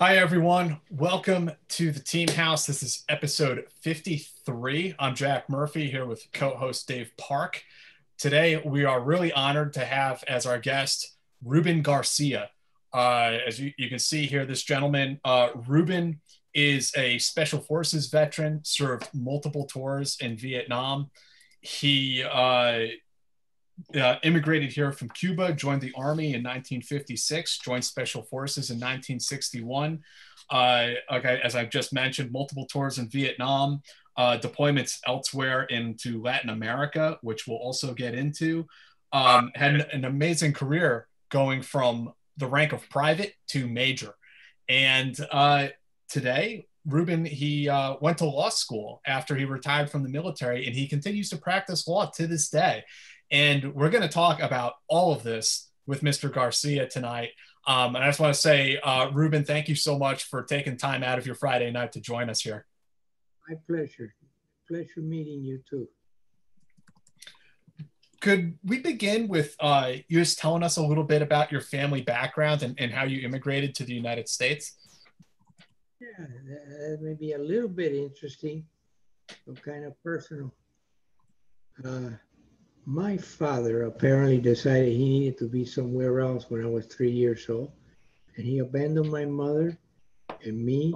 Hi, everyone. Welcome to the Team House. This is episode 53. I'm Jack Murphy here with co host Dave Park. Today, we are really honored to have as our guest Ruben Garcia. Uh, as you, you, can see here, this gentleman, uh, Ruben, is a Special Forces veteran, served multiple tours in Vietnam. He uh, uh, immigrated here from Cuba, joined the Army in 1956, joined Special Forces in 1961. Uh, okay, as I've just mentioned, multiple tours in Vietnam, uh, deployments elsewhere into Latin America, which we'll also get into. Um, had an, an amazing career going from the rank of private to major. And uh, today, Ruben, he uh, went to law school after he retired from the military, and he continues to practice law to this day. And we're going to talk about all of this with Mr. Garcia tonight. Um, and I just want to say, uh, Ruben, thank you so much for taking time out of your Friday night to join us here. My pleasure. Pleasure meeting you too. Could we begin with uh, you just telling us a little bit about your family background and, and how you immigrated to the United States? Yeah, that may be a little bit interesting, so kind of personal. Uh, my father apparently decided he needed to be somewhere else when I was three years old, and he abandoned my mother and me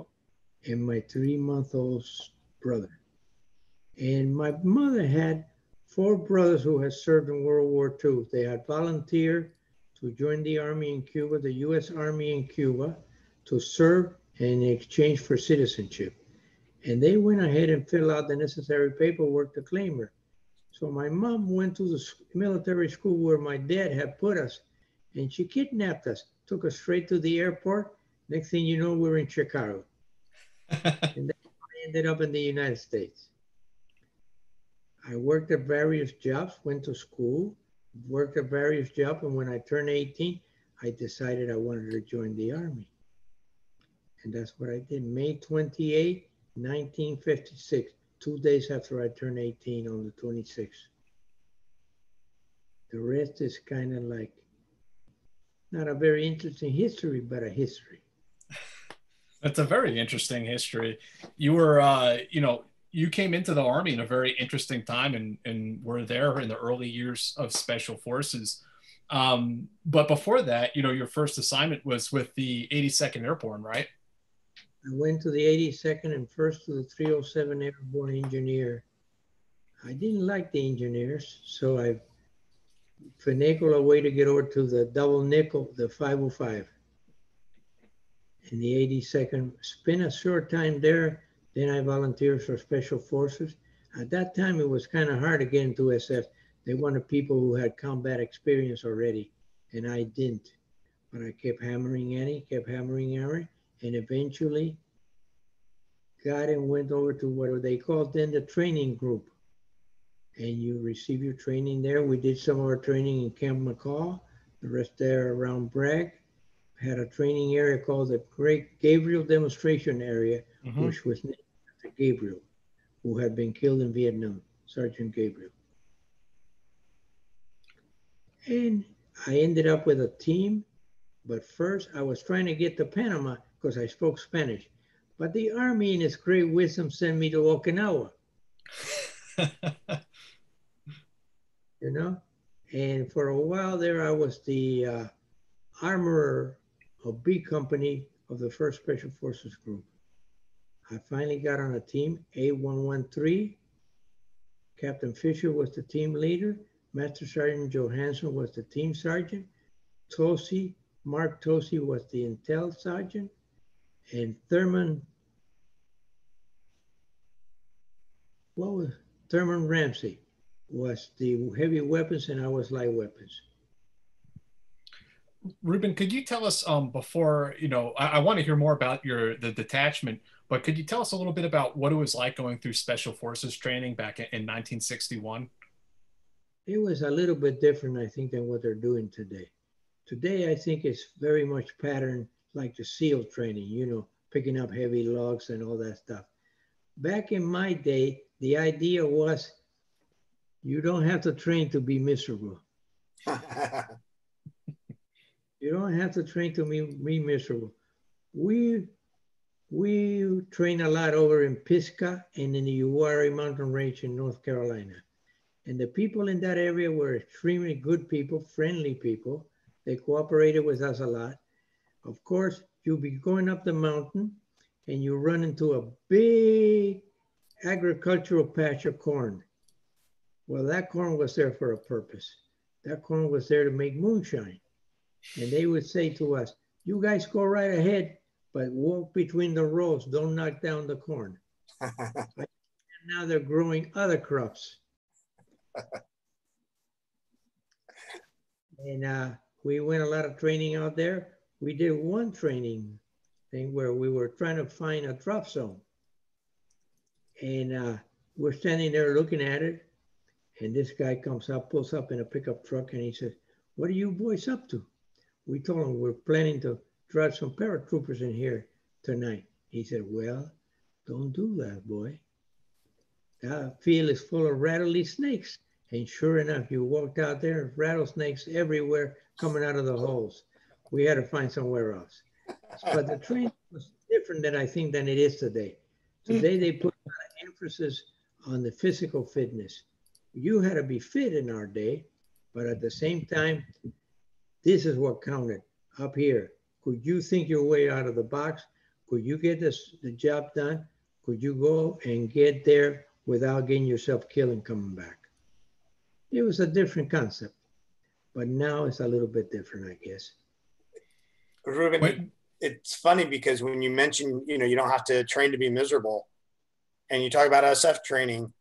and my three month old brother. And my mother had four brothers who had served in World War II. They had volunteered to join the Army in Cuba, the U.S. Army in Cuba, to serve in exchange for citizenship. And they went ahead and filled out the necessary paperwork to claim her. So my mom went to the military school where my dad had put us, and she kidnapped us, took us straight to the airport. Next thing you know, we are in Chicago. and then I ended up in the United States. I worked at various jobs, went to school, worked at various jobs, and when I turned 18, I decided I wanted to join the Army. And that's what I did. May 28, 1956 two days after I turned 18 on the 26th. The rest is kind of like not a very interesting history, but a history. That's a very interesting history. You were, uh, you know, you came into the army in a very interesting time and, and were there in the early years of special forces. Um, but before that, you know, your first assignment was with the 82nd Airborne, right? I went to the 82nd and first to the 307 Airborne Engineer. I didn't like the engineers, so I finagled a way to get over to the double nickel, the 505. In the 82nd, spent a short time there. Then I volunteered for Special Forces. At that time, it was kind of hard to get into SF. They wanted people who had combat experience already, and I didn't. But I kept hammering it, kept hammering at and eventually got and went over to what they called then the training group. And you receive your training there. We did some of our training in Camp McCall, the rest there around Bragg. Had a training area called the Great Gabriel Demonstration Area, mm-hmm. which was named after Gabriel, who had been killed in Vietnam, Sergeant Gabriel. And I ended up with a team, but first I was trying to get to Panama because I spoke Spanish. But the Army, in its great wisdom, sent me to Okinawa. you know? And for a while there, I was the uh, armorer of B Company of the 1st Special Forces Group. I finally got on a team, A113. Captain Fisher was the team leader. Master Sergeant Johansson was the team sergeant. Tosi, Mark Tosi was the intel sergeant. And Thurman, what was Thurman Ramsey was the heavy weapons and I was light weapons. Ruben, could you tell us um, before, you know, I, I want to hear more about your the detachment, but could you tell us a little bit about what it was like going through special forces training back in, in 1961? It was a little bit different, I think, than what they're doing today. Today, I think it's very much patterned like the SEAL training, you know, picking up heavy logs and all that stuff. Back in my day, the idea was you don't have to train to be miserable. you don't have to train to be, be miserable. We we train a lot over in Pisgah and in the Uwharrie Mountain Range in North Carolina. And the people in that area were extremely good people, friendly people. They cooperated with us a lot. Of course, you'll be going up the mountain and you run into a big agricultural patch of corn. Well, that corn was there for a purpose. That corn was there to make moonshine. And they would say to us, you guys go right ahead, but walk between the rows. Don't knock down the corn. now they're growing other crops. and uh, we went a lot of training out there. We did one training thing where we were trying to find a drop zone. And uh, we're standing there looking at it. And this guy comes up, pulls up in a pickup truck, and he says, What are you boys up to? We told him we're planning to drive some paratroopers in here tonight. He said, Well, don't do that, boy. That field is full of rattly snakes. And sure enough, you walked out there, rattlesnakes everywhere coming out of the holes. We had to find somewhere else. But the training was different than I think than it is today. Today they put a lot of emphasis on the physical fitness. You had to be fit in our day, but at the same time, this is what counted up here. Could you think your way out of the box? Could you get this the job done? Could you go and get there without getting yourself killed and coming back? It was a different concept, but now it's a little bit different, I guess. Ruben, Wait. it's funny because when you mention, you know, you don't have to train to be miserable, and you talk about SF training.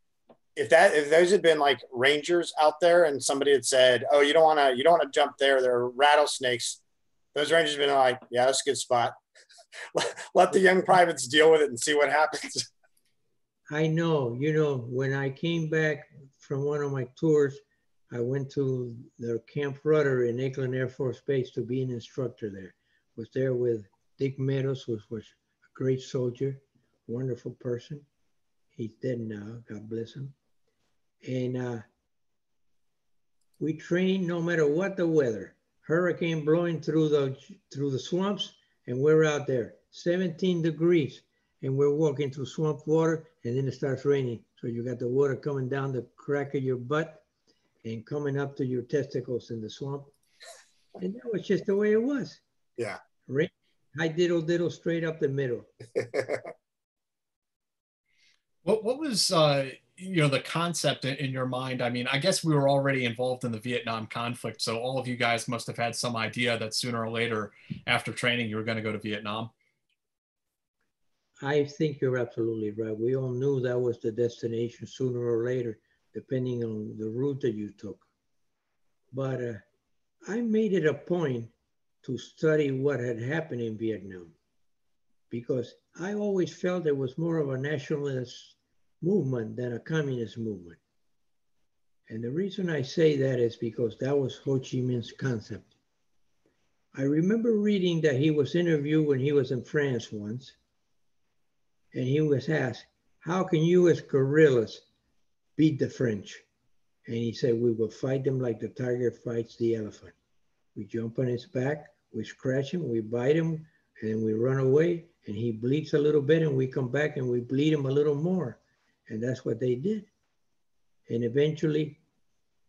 If that if those had been like rangers out there, and somebody had said, "Oh, you don't want to you don't want to jump there. There are rattlesnakes," those rangers have been like, "Yeah, that's a good spot. Let the young privates deal with it and see what happens." I know. You know, when I came back from one of my tours, I went to the Camp Rudder in Eglin Air Force Base to be an instructor there was there with Dick Meadows, who was a great soldier, wonderful person. He's dead now, God bless him. And uh, we trained no matter what the weather. Hurricane blowing through the through the swamps, and we're out there, 17 degrees, and we're walking through swamp water, and then it starts raining. So you got the water coming down the crack of your butt and coming up to your testicles in the swamp. And that was just the way it was. Yeah. Right. I diddle diddle straight up the middle. what what was uh, you know the concept in, in your mind? I mean, I guess we were already involved in the Vietnam conflict, so all of you guys must have had some idea that sooner or later, after training, you were going to go to Vietnam. I think you're absolutely right. We all knew that was the destination sooner or later, depending on the route that you took. But uh, I made it a point to study what had happened in Vietnam because I always felt it was more of a nationalist movement than a communist movement. And the reason I say that is because that was Ho Chi Minh's concept. I remember reading that he was interviewed when he was in France once, and he was asked, How can you, as guerrillas, beat the French? And he said, We will fight them like the tiger fights the elephant. We jump on his back, we scratch him, we bite him, and we run away. And he bleeds a little bit, and we come back and we bleed him a little more. And that's what they did. And eventually,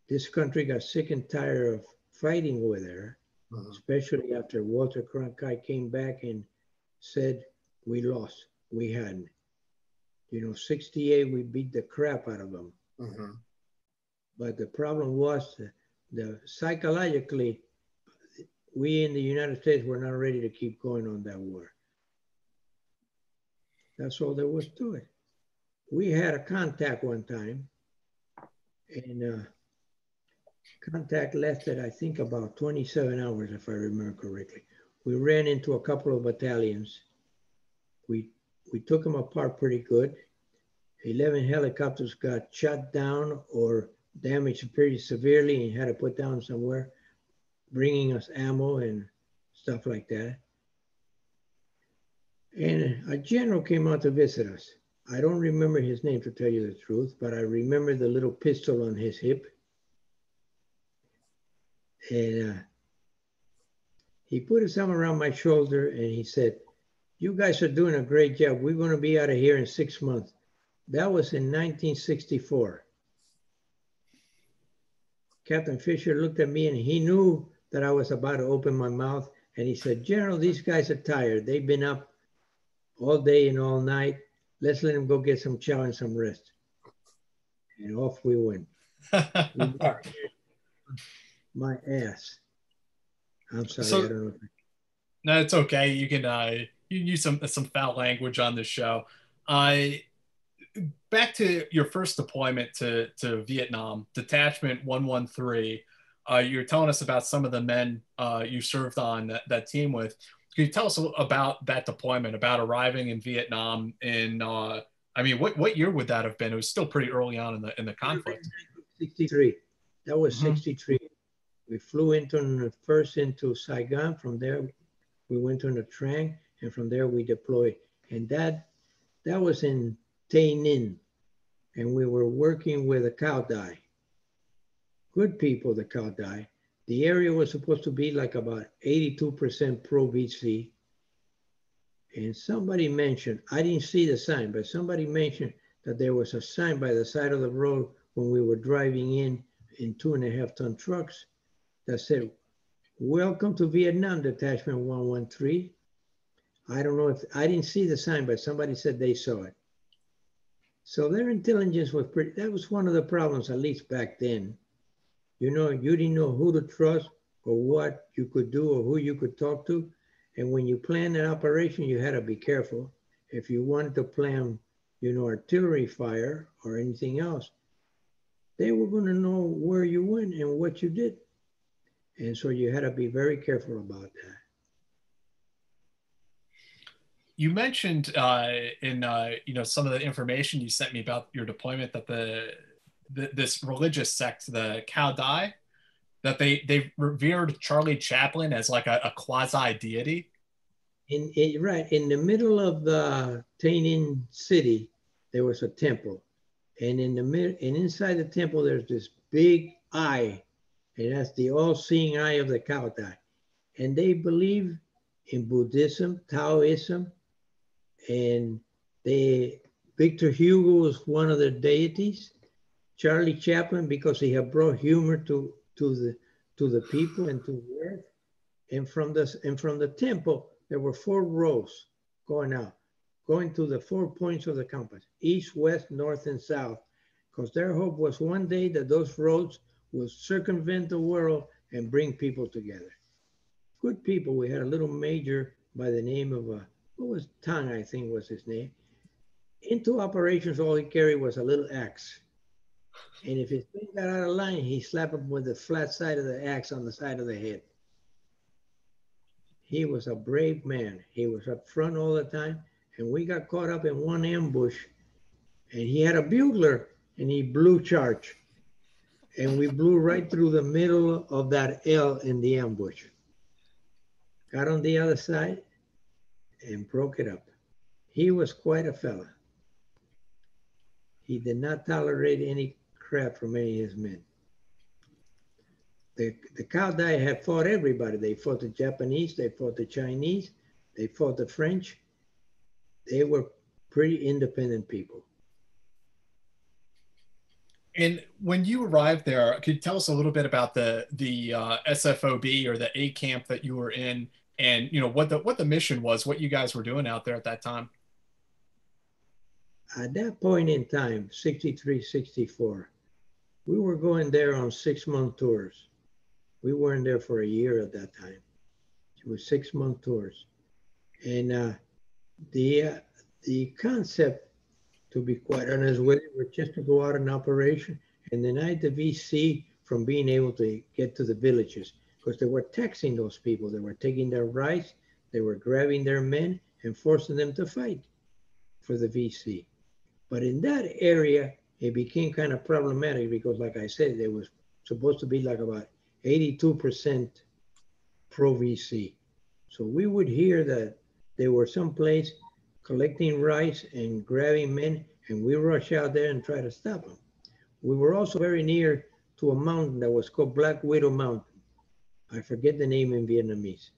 this country got sick and tired of fighting over there, uh-huh. especially after Walter Cronkite came back and said, We lost, we hadn't. You know, 68, we beat the crap out of them. Uh-huh. But the problem was the, the psychologically, we in the United States were not ready to keep going on that war. That's all there was to it. We had a contact one time, and uh, contact lasted, I think, about 27 hours, if I remember correctly. We ran into a couple of battalions. We we took them apart pretty good. 11 helicopters got shot down or damaged pretty severely and had to put down somewhere, bringing us ammo and stuff like that. And a general came out to visit us. I don't remember his name to tell you the truth, but I remember the little pistol on his hip. And uh, he put his arm around my shoulder and he said, You guys are doing a great job. We're going to be out of here in six months. That was in 1964. Captain Fisher looked at me and he knew that I was about to open my mouth. And he said, General, these guys are tired. They've been up all day and all night. Let's let them go get some chow and some rest. And off we went. my ass. I'm sorry, so, I don't know. No, it's okay. You can uh, you use some some foul language on this show. I uh, back to your first deployment to to Vietnam, Detachment One One Three. Uh, you're telling us about some of the men uh, you served on that, that team with. Can you tell us about that deployment, about arriving in Vietnam in, uh, I mean, what, what year would that have been? It was still pretty early on in the, in the conflict. 63. That was mm-hmm. 63. We flew into first into Saigon. From there, we went on a train, and from there we deployed. And that that was in Tay Ninh, and we were working with a Cao Dai. Good people, the Cao Dai. The area was supposed to be like about 82% pro VC. And somebody mentioned, I didn't see the sign, but somebody mentioned that there was a sign by the side of the road when we were driving in in two and a half ton trucks that said, Welcome to Vietnam, Detachment 113. I don't know if I didn't see the sign, but somebody said they saw it. So their intelligence was pretty, that was one of the problems, at least back then. You know, you didn't know who to trust or what you could do or who you could talk to. And when you plan an operation, you had to be careful. If you wanted to plan, you know, artillery fire or anything else, they were going to know where you went and what you did. And so you had to be very careful about that. You mentioned uh, in uh, you know some of the information you sent me about your deployment that the the, this religious sect, the Cao Dai, that they they revered Charlie Chaplin as like a, a quasi deity. In, in, right in the middle of uh, the Tay Ninh city, there was a temple, and in the mid and inside the temple, there's this big eye, and that's the all-seeing eye of the Cao Dai, and they believe in Buddhism, Taoism, and they Victor Hugo was one of their deities, Charlie Chaplin because he had brought humor to, to, the, to the people and to the earth. And from, this, and from the temple, there were four rows going out, going to the four points of the compass, east, west, north, and south, because their hope was one day that those roads will circumvent the world and bring people together. Good people. We had a little major by the name of, uh, what was Tang, I think was his name. Into operations, all he carried was a little axe. And if his thing got out of line, he slapped him with the flat side of the axe on the side of the head. He was a brave man. He was up front all the time. And we got caught up in one ambush. And he had a bugler and he blew charge. And we blew right through the middle of that L in the ambush. Got on the other side and broke it up. He was quite a fella. He did not tolerate any crap from any of his men. the, the Cao had fought everybody. They fought the Japanese, they fought the Chinese, they fought the French. They were pretty independent people. And when you arrived there, could you tell us a little bit about the the uh, SFOB or the A camp that you were in, and you know what the what the mission was, what you guys were doing out there at that time? At that point in time, 63, 64, we were going there on six month tours. We weren't there for a year at that time. It was six month tours, and uh, the uh, the concept to be quite honest with you, was just to go out in operation and deny the VC from being able to get to the villages because they were taxing those people. They were taking their rights, they were grabbing their men and forcing them to fight for the VC. But in that area, it became kind of problematic because, like I said, there was supposed to be like about 82% pro VC. So we would hear that there were some place collecting rice and grabbing men, and we rush out there and try to stop them. We were also very near to a mountain that was called Black Widow Mountain. I forget the name in Vietnamese.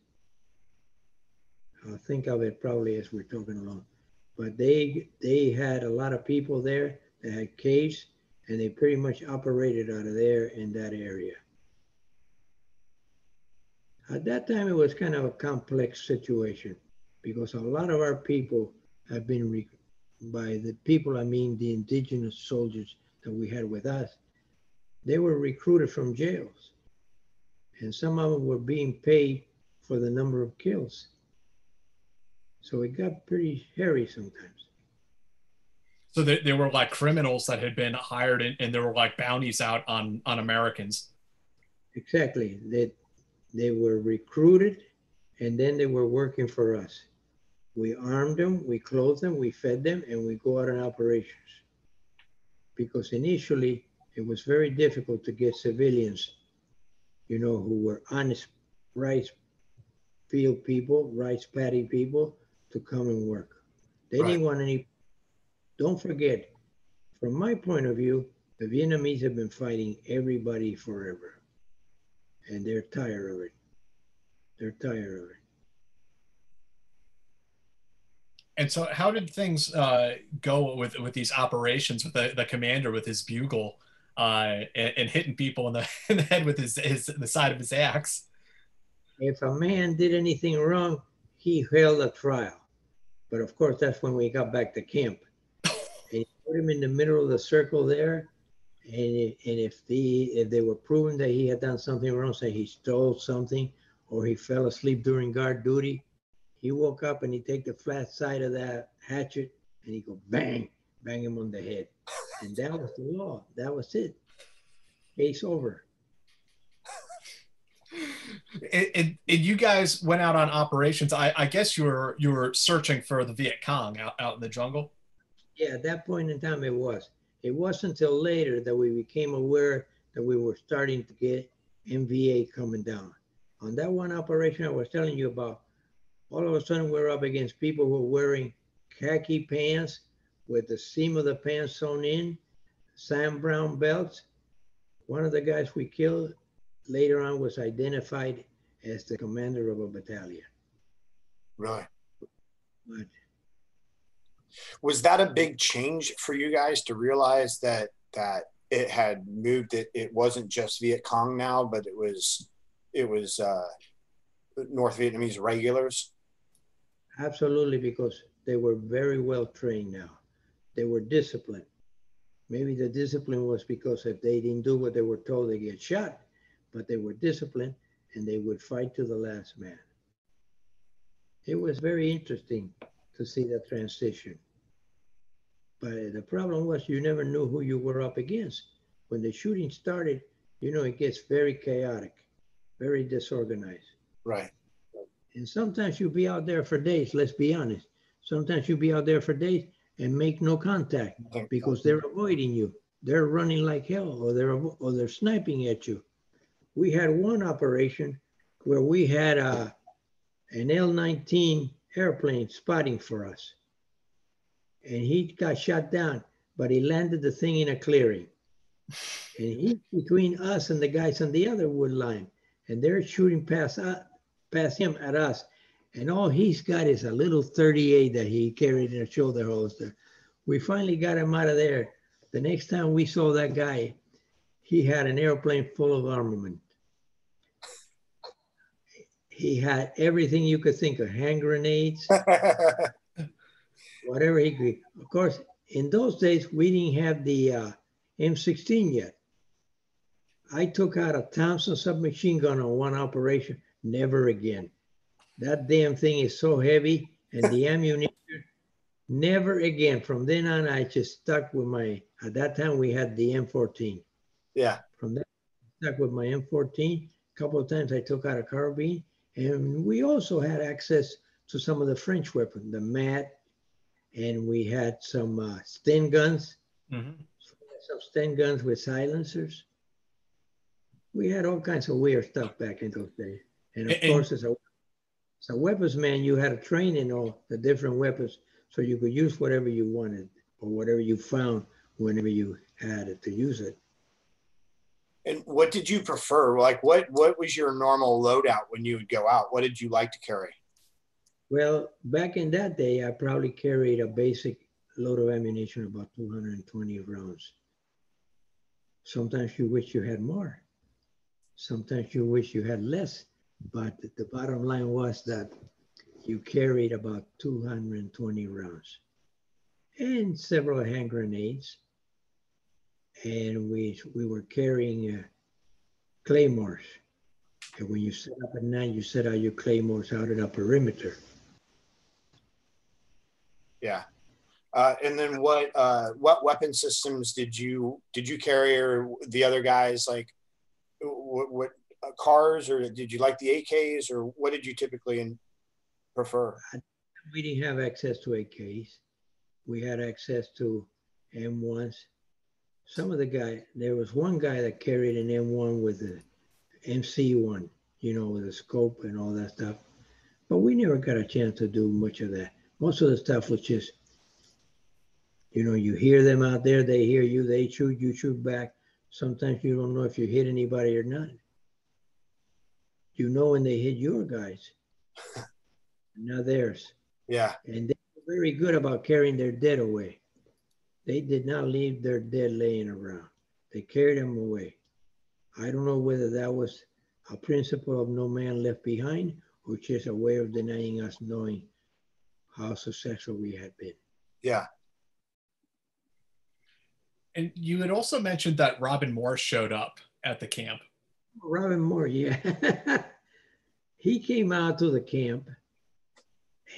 I'll think of it probably as we're talking along. But they they had a lot of people there had caves, and they pretty much operated out of there in that area. At that time, it was kind of a complex situation because a lot of our people have been, by the people, I mean the indigenous soldiers that we had with us, they were recruited from jails. And some of them were being paid for the number of kills. So it got pretty hairy sometimes. So they, they were like criminals that had been hired and, and there were like bounties out on, on Americans. Exactly. They, they were recruited and then they were working for us. We armed them, we clothed them, we fed them, and we go out on operations. Because initially, it was very difficult to get civilians, you know, who were honest rice field people, rice paddy people, to come and work. They right. didn't want any. Don't forget, from my point of view, the Vietnamese have been fighting everybody forever, and they're tired of it. They're tired of it. And so, how did things uh, go with with these operations with the, the commander with his bugle uh, and, and, hitting people in the, in the head with his, his the side of his axe? If a man did anything wrong, he held a trial. But of course, that's when we got back to camp. Put him in the middle of the circle there. And, and if the if they were proven that he had done something wrong, say he stole something or he fell asleep during guard duty, he woke up and he take the flat side of that hatchet and he go bang, bang him on the head. And that was the law. That was it. Case over. And, and, and, you guys went out on operations. I, I, guess you were you were searching for the Viet Cong out, out in the jungle. Yeah, at that point in time, it was. It wasn't until later that we became aware that we were starting to get NVA coming down. On that one operation I was telling you about, all of a sudden we're up against people who are wearing khaki pants with the seam of the pants sewn in, Sam Browne belts. One of the guys we killed later on was identified as the commander of a battalion. Right. But, was that a big change for you guys to realize that that it had moved it it wasn't just viet cong now but it was it was uh north vietnamese regulars Absolutely, because they were very well trained now. They were disciplined. Maybe the discipline was because if they didn't do what they were told, they get shot, but they were disciplined and they would fight to the last man. It was very interesting to see that transition. But the problem was you never knew who you were up against. When the shooting started, you know, it gets very chaotic, very disorganized. Right. And sometimes you'll be out there for days, let's be honest. Sometimes you'll be out there for days and make no contact because they're avoiding you. They're running like hell or they're or they're sniping at you. We had one operation where we had a an L-19 airplane spotting for us. And he got shot down, but he landed the thing in a clearing. And he's between us and the guys on the other wood line. And they're shooting past, uh, past him at us. And all he's got is a little 38 that he carried in a shoulder holster. We finally got him out of there. The next time we saw that guy, he had an airplane full of armament. He had everything you could think of hand grenades, whatever he could. Of course, in those days, we didn't have the uh, M16 yet. I took out a Thompson submachine gun on one operation, never again. That damn thing is so heavy, and the ammunition, never again. From then on, I just stuck with my, at that time, we had the M14. Yeah. From that, stuck with my M14. A couple of times I took out a carbine, and we also had access to some of the French weapons, the MAT, and we had some uh, Sten guns, Mhm. some Sten guns with silencers. We had all kinds of weird stuff back in those days. And of And- and- course, as a, as a weapons man, you had to train in all the different weapons so you could use whatever you wanted or whatever you found whenever you had it to use it. And what did you prefer? Like, what what was your normal loadout when you would go out? What did you like to carry? Well, back in that day, I probably carried a basic load of ammunition, about 220 rounds. Sometimes you wish you had more. Sometimes you wish you had less. But the bottom line was that you carried about 220 rounds and several hand grenades. And we, we were carrying uh, claymores. And when you set up at night, you set out your claymores out in a perimeter. Yeah. Uh, and then what uh, what weapon systems did you did you carry or the other guys like what, what uh, CARs or did you like the AKs or what did you typically in, prefer? We didn't have access to AKs. We had access to M1s. Some of the guy, there was one guy that carried an M1 with the MC1, you know, with a scope and all that stuff. But we never got a chance to do much of that. Most of the stuff was just, you know, you hear them out there, they hear you, they shoot, you shoot back. Sometimes you don't know if you hit anybody or not. You know when they hit your guys, not theirs. Yeah. And they were very good about carrying their dead away. They did not leave their dead laying around. They carried them away. I don't know whether that was a principle of no man left behind or just a way of denying us knowing how successful we had been. Yeah. And you had also mentioned that Robin Moore showed up at the camp. Robin Moore, yeah. he came out to the camp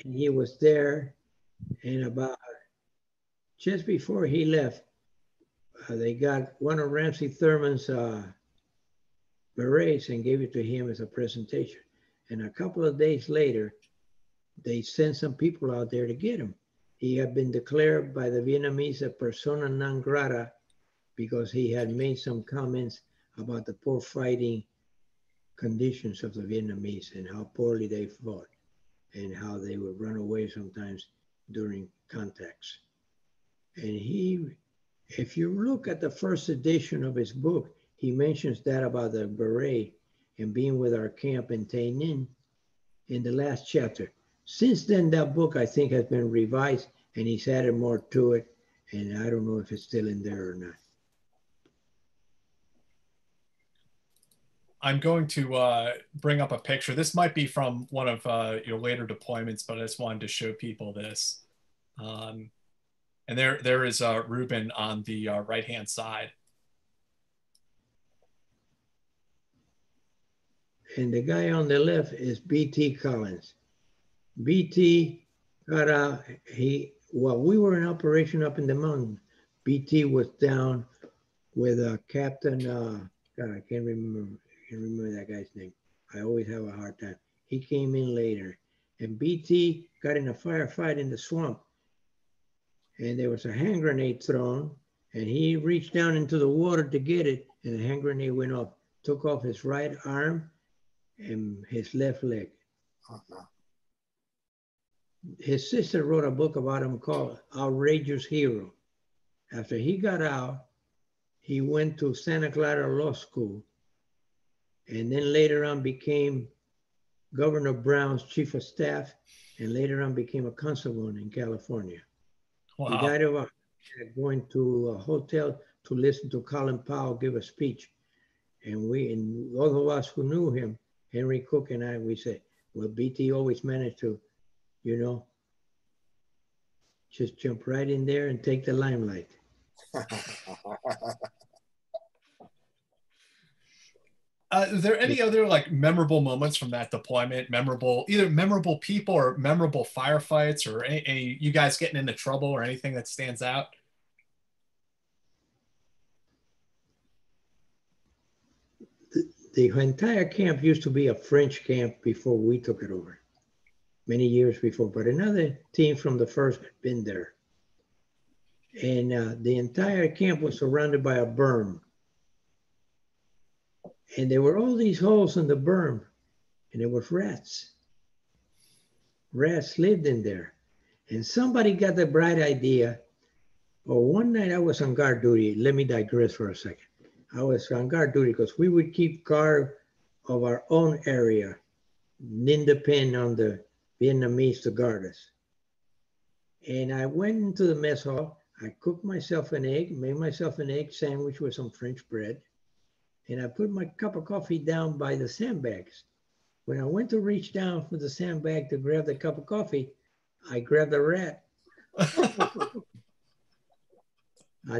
and he was there. And about just before he left, uh, they got one of Ramsey Thurman's uh, berets and gave it to him as a presentation. And a couple of days later, they sent some people out there to get him. He had been declared by the Vietnamese a persona non grata because he had made some comments about the poor fighting conditions of the Vietnamese and how poorly they fought and how they would run away sometimes during contacts. And he, if you look at the first edition of his book, he mentions that about the beret and being with our camp in Tay Ninh in the last chapter. Since then, that book I think has been revised and he's added more to it. And I don't know if it's still in there or not. I'm going to uh, bring up a picture. This might be from one of uh, your later deployments, but I just wanted to show people this. Um, and there, there is uh, Ruben on the uh, right-hand side. And the guy on the left is BT Collins. BT got out, he, while we were in operation up in the mountain, BT was down with a captain, uh, God, I can't remember, I can't remember that guy's name. I always have a hard time. He came in later and BT got in a firefight in the swamp. And there was a hand grenade thrown and he reached down into the water to get it and the hand grenade went off, took off his right arm and his left leg. No. His sister wrote a book about him called Outrageous Hero. After he got out, he went to Santa Clara Law School and then later on became Governor Brown's chief of staff and later on became a consulate in California. Wow. He died of a, going to a hotel to listen to Colin Powell give a speech. And we, and all of us who knew him, Henry Cook and I, we said, well, BT always managed to, you know, just jump right in there and take the limelight. Uh, is there any other like memorable moments from that deployment? Memorable, either memorable people or memorable firefights, or any, any you guys getting into trouble or anything that stands out? The, the entire camp used to be a French camp before we took it over, many years before. But another team from the first had been there, and uh, the entire camp was surrounded by a berm and there were all these holes in the berm, and there was rats. Rats lived in there. And somebody got the bright idea. Well, one night I was on guard duty. Let me digress for a second. I was on guard duty because we would keep guard of our own area, didn't depend on the Vietnamese to guard us. And I went into the mess hall. I cooked myself an egg, made myself an egg sandwich with some French bread and I put my cup of coffee down by the sandbags. When I went to reach down for the sandbag to grab the cup of coffee, I grabbed a rat. I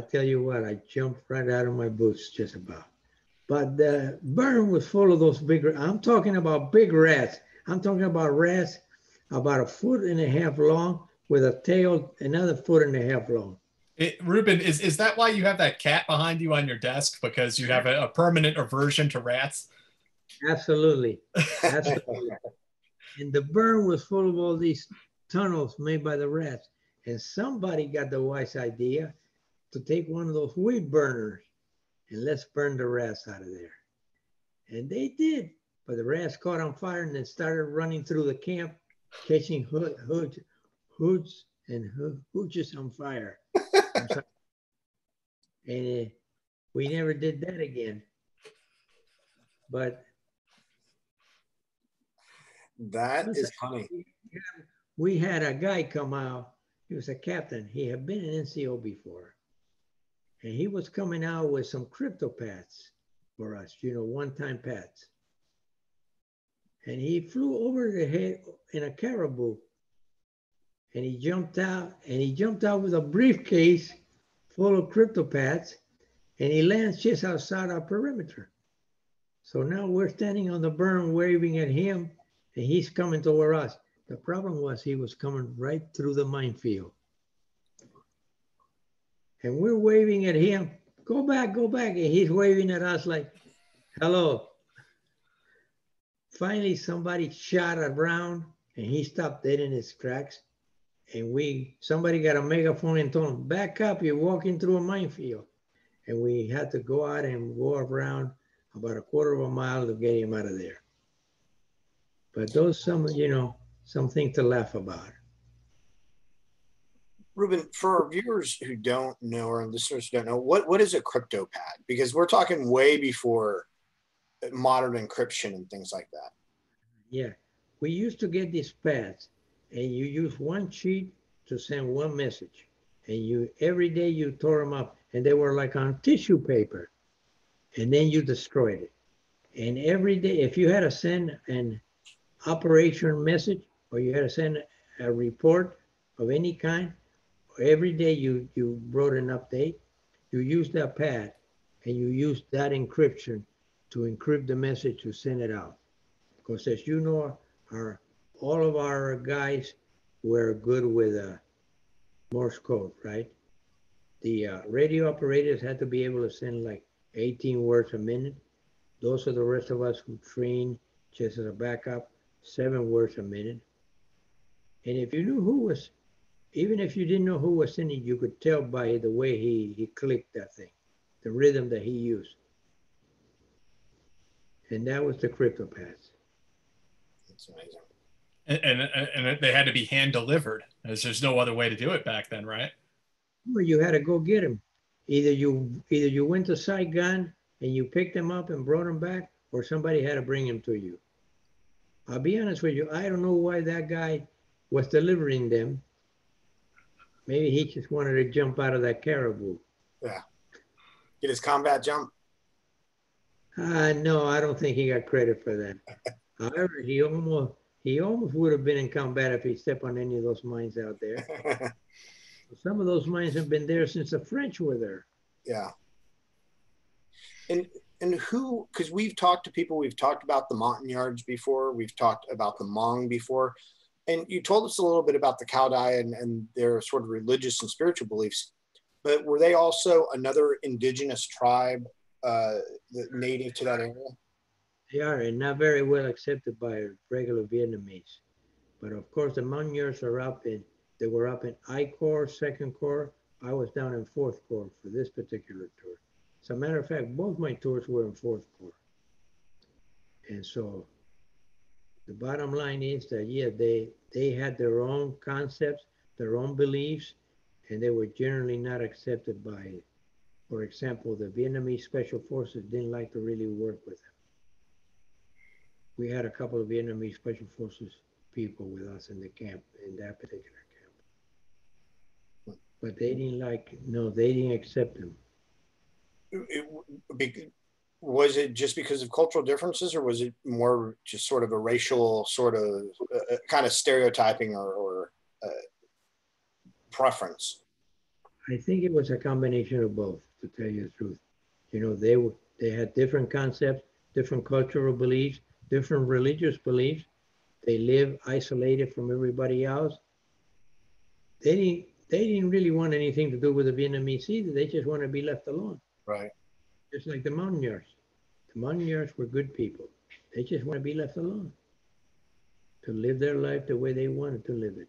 tell you what, I jumped right out of my boots just about. But the berm was full of those big, I'm talking about big rats. I'm talking about rats about a foot and a half long with a tail another foot and a half long. It, Ruben, is, is that why you have that cat behind you on your desk? Because you have a, a permanent aversion to rats? Absolutely. Absolutely. and the burn was full of all these tunnels made by the rats. And somebody got the wise idea to take one of those weed burners and let's burn the rats out of there. And they did. But the rats caught on fire and then started running through the camp, catching hood, hood, hoods and hooches on fire. and uh, we never did that again. But that is funny. We had a guy come out. He was a captain. He had been in NCO before, and he was coming out with some crypto pads for us. You know, one-time pads. And he flew over the head in a caribou and he jumped out and he jumped out with a briefcase full of CryptoPads and he lands just outside our perimeter. So now we're standing on the berm waving at him and he's coming toward us. The problem was he was coming right through the minefield. And we're waving at him, go back, go back. And he's waving at us like, hello. Finally, somebody shot a round and he stopped dead in his tracks and we somebody got a megaphone and told him, back up, you're walking through a minefield. And we had to go out and go around about a quarter of a mile to get him out of there. But those some, you know, something to laugh about. Ruben, for our viewers who don't know or listeners who don't know, what, what is a crypto pad? Because we're talking way before modern encryption and things like that. Yeah, we used to get these pads and you use one sheet to send one message. And you every day you tore them up and they were like on tissue paper. And then you destroyed it. And every day, if you had to send an operation message or you had to send a report of any kind, every day you, you wrote an update, you used that pad and you used that encryption to encrypt the message to send it out. Because as you know, our all of our guys were good with uh, Morse code, right? The uh, radio operators had to be able to send like 18 words a minute. Those are the rest of us who train just as a backup, seven words a minute. And if you knew who was, even if you didn't know who was sending, you could tell by the way he, he clicked that thing, the rhythm that he used. And that was the CryptoPads. That's amazing and, and, and they had to be hand delivered as there's no other way to do it back then right well you had to go get them. either you either you went to Saigon and you picked them up and brought them back, or somebody had to bring them to you. I'll be honest with you, I don't know why that guy was delivering them. Maybe he just wanted to jump out of that caribou. Yeah. Get his combat jump. Uh, no, I don't think he got credit for that. However, he almost he almost would have been in combat if he stepped on any of those mines out there. Some of those mines have been there since the French were there. Yeah. And and who? Because we've talked to people, we've talked about the Montagnards before, we've talked about the Hmong before, and you told us a little bit about the Cao Dai and, and their sort of religious and spiritual beliefs. But were they also another indigenous tribe uh, native to that area? They are, and not very well accepted by regular Vietnamese. But of course, the Montagnards are up in, they were up in I Corps, Second Corps. I was down in Fourth Corps for this particular tour. As a matter of fact, both my tours were in Fourth Corps. And so the bottom line is that, yeah, they, they had their own concepts, their own beliefs, and they were generally not accepted by, for example, the Vietnamese Special Forces didn't like to really work with them we had a couple of Vietnamese Special Forces people with us in the camp, in that particular camp. But they didn't like, no, they didn't accept them. It, was it just because of cultural differences or was it more just sort of a racial sort of uh, uh kind of stereotyping or, or uh, preference? I think it was a combination of both, to tell you the truth. You know, they were, they had different concepts, different cultural beliefs, different religious beliefs. They live isolated from everybody else. They didn't they didn't really want anything to do with the Vietnamese either. They just want to be left alone. Right. Just like the Montagnards. The Montagnards were good people. They just want to be left alone. To live their life the way they wanted to live it.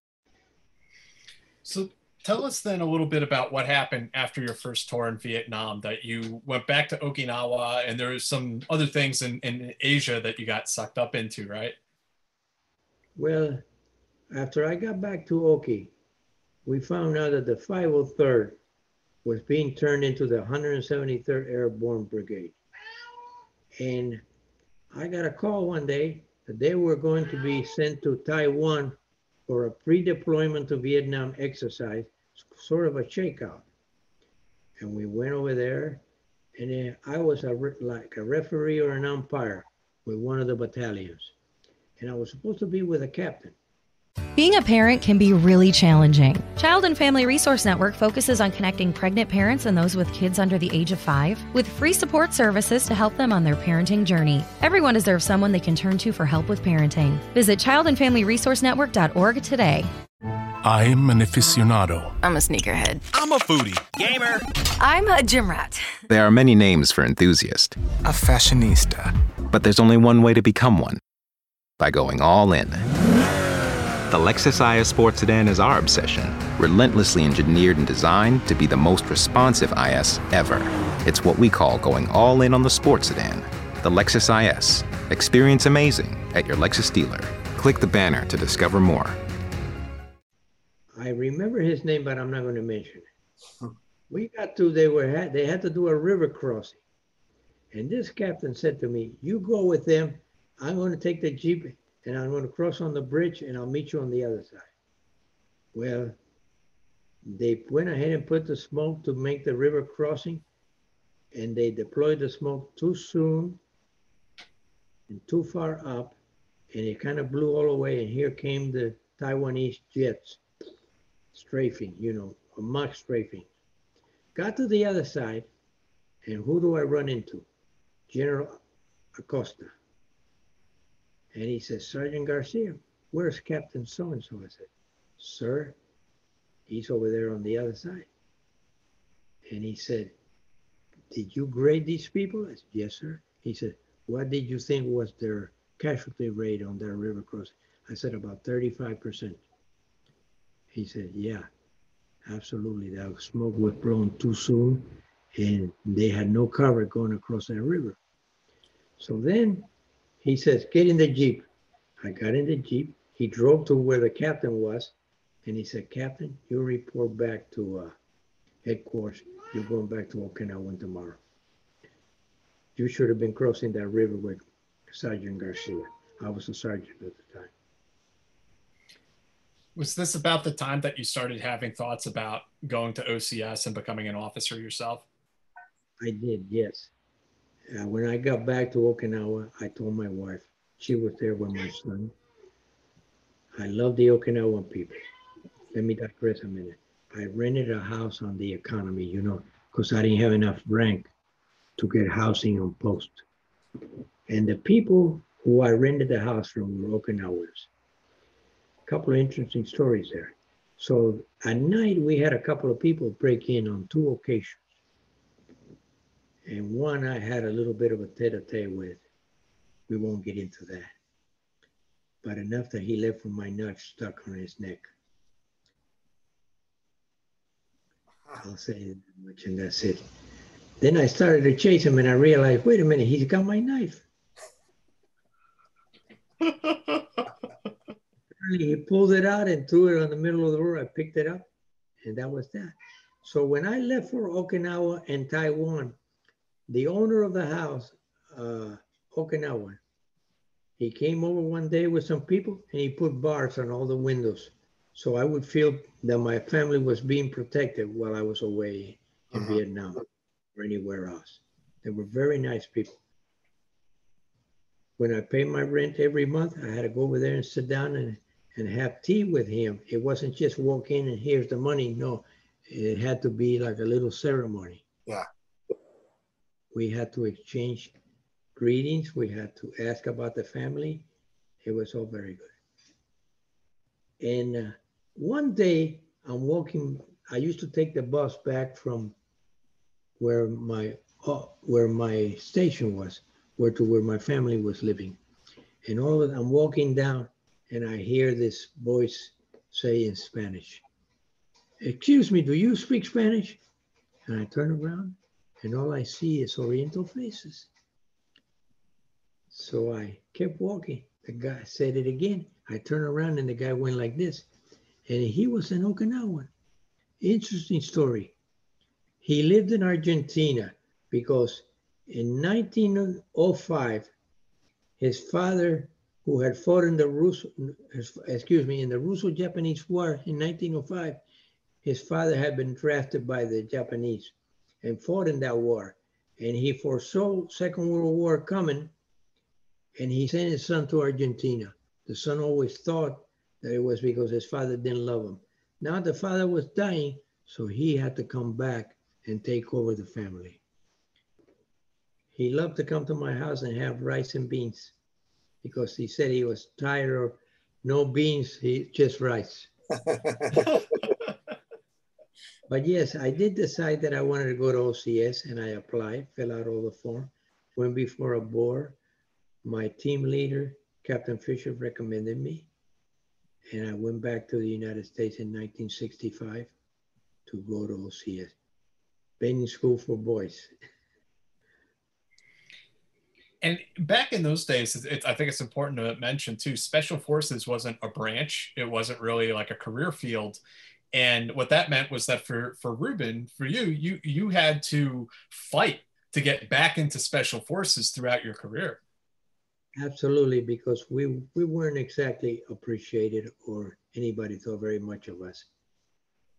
So tell us then a little bit about what happened after your first tour in Vietnam that you went back to Okinawa and there was some other things in, in Asia that you got sucked up into, right? Well, after I got back to Oki, we found out that the 503rd was being turned into the 173rd Airborne Brigade. And I got a call one day that they were going to be sent to Taiwan for a pre-deployment to Vietnam exercise, sort of a shakeout. And we went over there, and I was a like a referee or an umpire with one of the battalions, and I was supposed to be with a captain. Being a parent can be really challenging. Child and Family Resource Network focuses on connecting pregnant parents and those with kids under the age of five with free support services to help them on their parenting journey. Everyone deserves someone they can turn to for help with parenting. Visit childandfamilyresourcenetwork.org today. I'm an aficionado. I'm a sneakerhead. I'm a foodie. Gamer. I'm a gym rat. There are many names for enthusiast. A fashionista. But there's only one way to become one by going all in. The Lexus IS Sports Sedan is our obsession, relentlessly engineered and designed to be the most responsive IS ever. It's what we call going all in on the sports sedan. The Lexus IS. Experience amazing at your Lexus dealer. Click the banner to discover more. I remember his name, but I'm not going to mention it. We got to they were they had to do a river crossing, and this captain said to me, "You go with them. I'm going to take the jeep and I'm going to cross on the bridge and I'll meet you on the other side. Well, they went ahead and put the smoke to make the river crossing, and they deployed the smoke too soon and too far up, and it kind of blew all away. And here came the Taiwanese jets strafing, you know, a mock strafing. Got to the other side, and who do I run into? General Acosta. And he says, Sergeant Garcia, where's Captain so and so? I said, Sir, he's over there on the other side. And he said, Did you grade these people? I said, Yes, sir. He said, What did you think was their casualty rate on that river crossing? I said, About 35%. He said, Yeah, absolutely. That smoke was blown too soon and they had no cover going across that river. So then he says, Get in the Jeep. I got in the Jeep. He drove to where the captain was and he said, Captain, you report back to uh, headquarters. You're going back to Okinawa tomorrow. You should have been crossing that river with Sergeant Garcia. I was a sergeant at the time. Was this about the time that you started having thoughts about going to OCS and becoming an officer yourself? I did, yes. Uh, when I got back to Okinawa, I told my wife, she was there with my son. I love the Okinawan people. Let me digress a minute. I rented a house on the economy, you know, because I didn't have enough rank to get housing on post. And the people who I rented the house from were Okinawans. A couple of interesting stories there. So at night, we had a couple of people break in on two occasions. And one I had a little bit of a tete a tete with. We won't get into that. But enough that he left with my nuts stuck on his neck. I'll say that much and that's it. Then I started to chase him and I realized, wait a minute, he's got my knife. he pulled it out and threw it on the middle of the road. I picked it up and that was that. So when I left for Okinawa and Taiwan, the owner of the house, uh, Okinawa, he came over one day with some people and he put bars on all the windows. So I would feel that my family was being protected while I was away in uh-huh. Vietnam or anywhere else. They were very nice people. When I paid my rent every month, I had to go over there and sit down and, and have tea with him. It wasn't just walk in and here's the money. No, it had to be like a little ceremony. Yeah. We had to exchange greetings. We had to ask about the family. It was all very good. And uh, one day I'm walking, I used to take the bus back from where my uh, where my station was, where to where my family was living. And all of I'm walking down and I hear this voice say in Spanish, Excuse me, do you speak Spanish? And I turn around and all I see is Oriental faces. So I kept walking. The guy said it again. I turned around and the guy went like this. And he was an Okinawan. Interesting story. He lived in Argentina because in 1905, his father, who had fought in the Russo, excuse me, in the Russo-Japanese War in 1905, his father had been drafted by the Japanese and fought in that war. And he foresaw Second World War coming, and he sent his son to Argentina. The son always thought that it was because his father didn't love him. Now the father was dying, so he had to come back and take over the family. He loved to come to my house and have rice and beans because he said he was tired of no beans, he just rice. but yes, I did decide that I wanted to go to OCS and I applied, fill out all the form, went before a board. My team leader, Captain Fisher, recommended me and I went back to the United States in 1965 to go to OCS, training school for boys. And back in those days, it, I think it's important to mention too, Special Forces wasn't a branch. It wasn't really like a career field. And what that meant was that for, for Ruben, for you, you, you had to fight to get back into Special Forces throughout your career. Absolutely, because we we weren't exactly appreciated or anybody thought very much of us.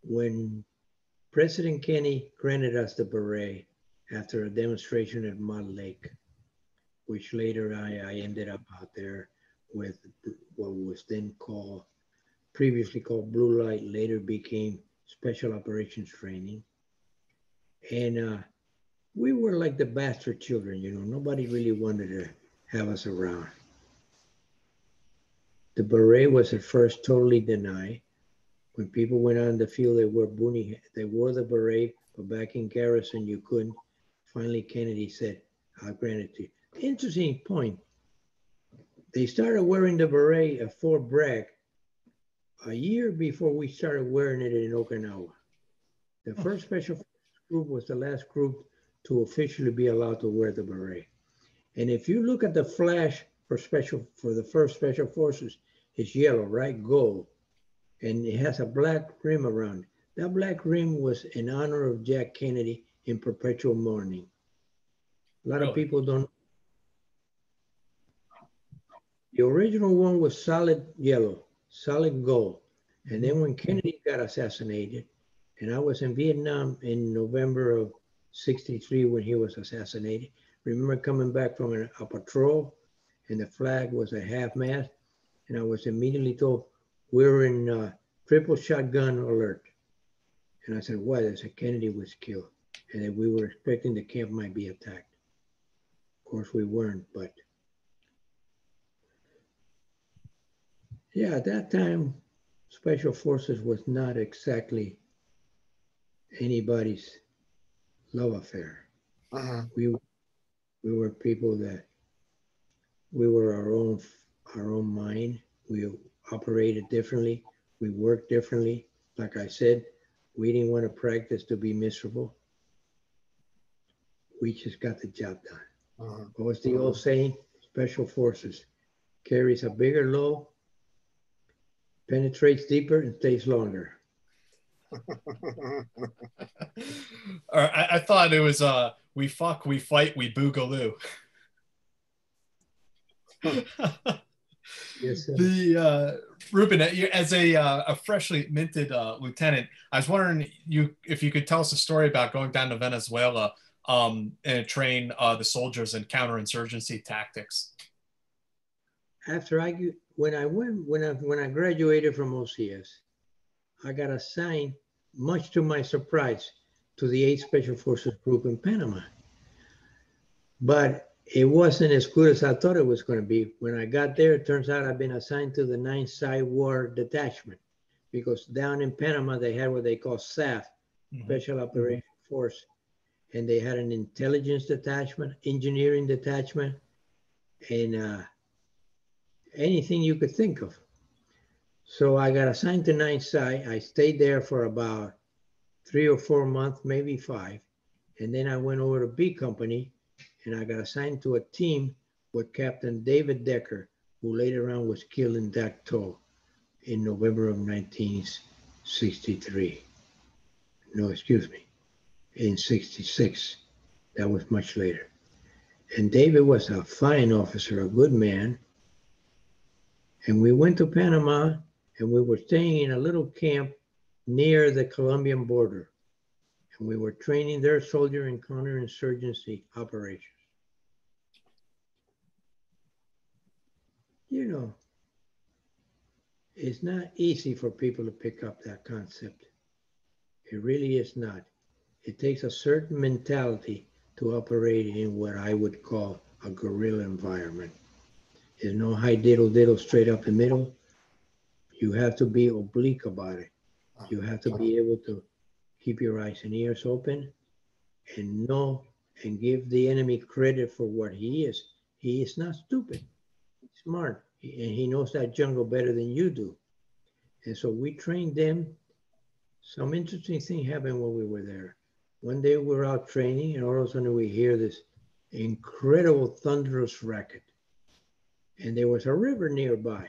When President Kennedy granted us the beret after a demonstration at Mud Lake, which later I, I ended up out there with what was then called, previously called Blue Light, later became Special Operations Training. And uh, we were like the bastard children, you know, nobody really wanted to have us around. The beret was at first totally denied. When people went on the field, they wore boonie, they wore the beret but back in Garrison, you couldn't. Finally, Kennedy said, I'll grant it to you. Interesting point. They started wearing the beret at Fort Bragg a year before we started wearing it in Okinawa. The hmm. first special group was the last group to officially be allowed to wear the beret. And if you look at the flash for special for the first special forces, it's yellow, right? Gold. And it has a black rim around. It. That black rim was in honor of Jack Kennedy in perpetual mourning. A lot of people don't. The original one was solid yellow, solid gold. And then when Kennedy got assassinated, and I was in Vietnam in November of 63 when he was assassinated, remember coming back from a, a patrol and the flag was a half mast. And I was immediately told, we're in uh, triple shotgun alert. And I said, what? I said, Kennedy was killed. And that we were expecting the camp might be attacked. Of course, we weren't, but yeah, at that time, Special Forces was not exactly anybody's love affair. Uh-huh. We we were people that we were our own our own mind. We operated differently. We worked differently. Like I said, we didn't want to practice to be miserable. We just got the job done. Uh-huh. What was the old saying? Special forces carries a bigger load, penetrates deeper, and stays longer. Or I, I thought it was uh we fuck, we fight, we boogaloo. Yes, sir. the uh, Ruben, uh, as a uh, a freshly minted uh, lieutenant, I was wondering you if you could tell us a story about going down to Venezuela um, and train uh, the soldiers in counterinsurgency tactics. After I when I went when I when I graduated from OCS, I got assigned, much to my surprise, to the 8th Special Forces Group in Panama. But it wasn't as good as I thought it was going to be. When I got there, it turns out I've been assigned to the 9th Side War Detachment because down in Panama they had what they call SAF, Special Operation Force, and they had an intelligence detachment, engineering detachment, and uh, anything you could think of. So I got assigned to Ninth Side. I stayed there for about three or four months, maybe five. And then I went over to B Company and I got assigned to a team with Captain David Decker, who later on was killed in Dakto in November of 1963. No, excuse me, in 66. That was much later. And David was a fine officer, a good man. And we went to Panama and we were staying in a little camp near the Colombian border. And we were training their soldier in counterinsurgency operations. You know, it's not easy for people to pick up that concept. It really is not. It takes a certain mentality to operate in what I would call a guerrilla environment. There's no high diddle diddle straight up the middle. You have to be oblique about it. You have to be able to keep your eyes and ears open and know and give the enemy credit for what he is. He is not stupid. He's smart. And he knows that jungle better than you do. And so we trained them. Some interesting thing happened when we were there. One day we were out training, and all of a sudden we hear this incredible thunderous racket. And there was a river nearby.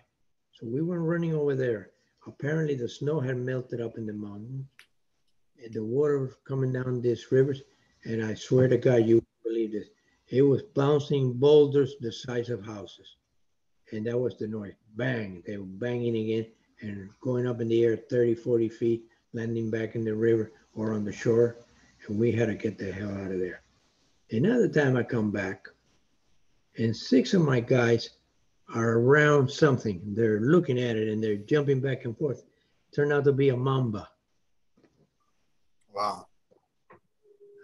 So we went running over there. Apparently, the snow had melted up in the mountain, and the water was coming down these rivers. And I swear to God, you believe this. It was bouncing boulders the size of houses. And that was the noise. Bang. They were banging again and going up in the air 30, 40 feet, landing back in the river or on the shore. And we had to get the hell out of there. Another time I come back, and six of my guys are around something. They're looking at it and they're jumping back and forth. Turned out to be a mamba. Wow.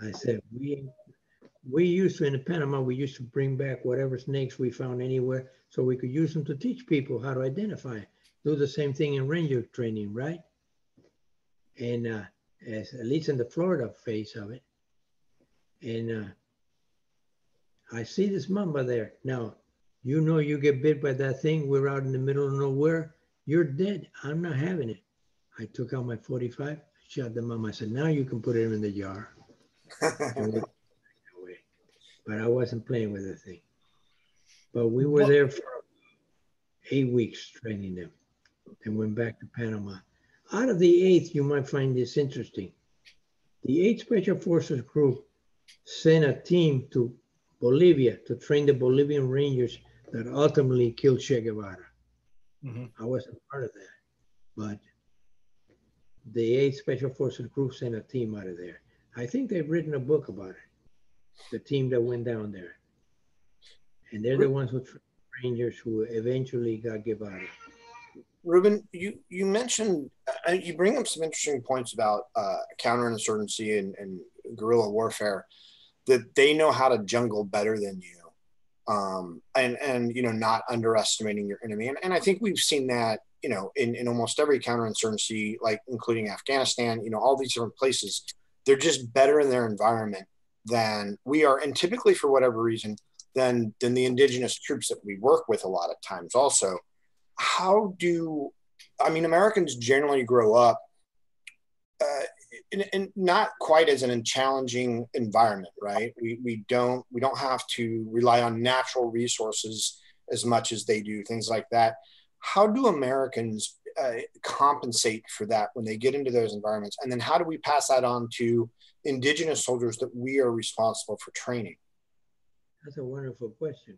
I said, we we used to in Panama, we used to bring back whatever snakes we found anywhere so we could use them to teach people how to identify. Do the same thing in ranger training, right? And uh, as at least in the Florida phase of it. And uh, I see this mamba there. Now, you know you get bit by that thing, we're out in the middle of nowhere, you're dead. I'm not having it. I took out my 45, shot the mom. I said, now you can put it in the jar. but I wasn't playing with the thing. But we were there for eight weeks training them and went back to Panama. Out of the eighth, you might find this interesting. The 8th Special Forces Group sent a team to Bolivia to train the Bolivian Rangers that ultimately killed Che Guevara. Mm-hmm. I wasn't part of that, but the 8th Special Forces Group sent a team out of there. I think they've written a book about it, the team that went down there. And they're the ones who Rangers who eventually got Guevara. Ruben, you you mentioned uh, you bring up some interesting points about uh, counterinsurgency and, and guerrilla warfare. That they know how to jungle better than you, um, and and you know not underestimating your enemy. And, and I think we've seen that you know in, in almost every counterinsurgency, like including Afghanistan. You know all these different places, they're just better in their environment than we are, and typically for whatever reason, than than the indigenous troops that we work with a lot of times also how do I mean Americans generally grow up uh, in, in not quite as an challenging environment, right? We we don't we don't have to rely on natural resources as much as they do, things like that. How do Americans uh, compensate for that when they get into those environments, and then how do we pass that on to indigenous soldiers that we are responsible for training? That's a wonderful question.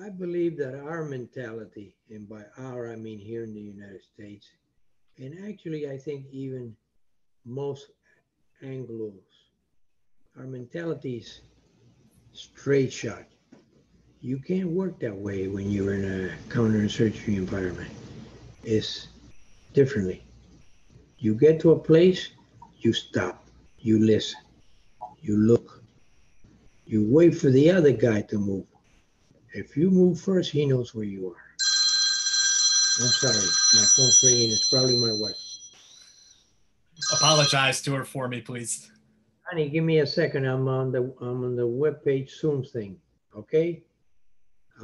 I believe that our mentality, and by our, I mean here in the United States, and actually, I think even most Anglos, our mentality is straight shot. You can't work that way when you're in a counterinsurgency environment. It's differently. You get to a place, you stop, you listen, you look, you wait for the other guy to move if you move first, he knows where you are. I'm sorry, my phone's ringing. It's probably my wife. Apologize to her for me, please. Honey, give me a second. I'm on the I'm on the webpage Zoom thing. Okay?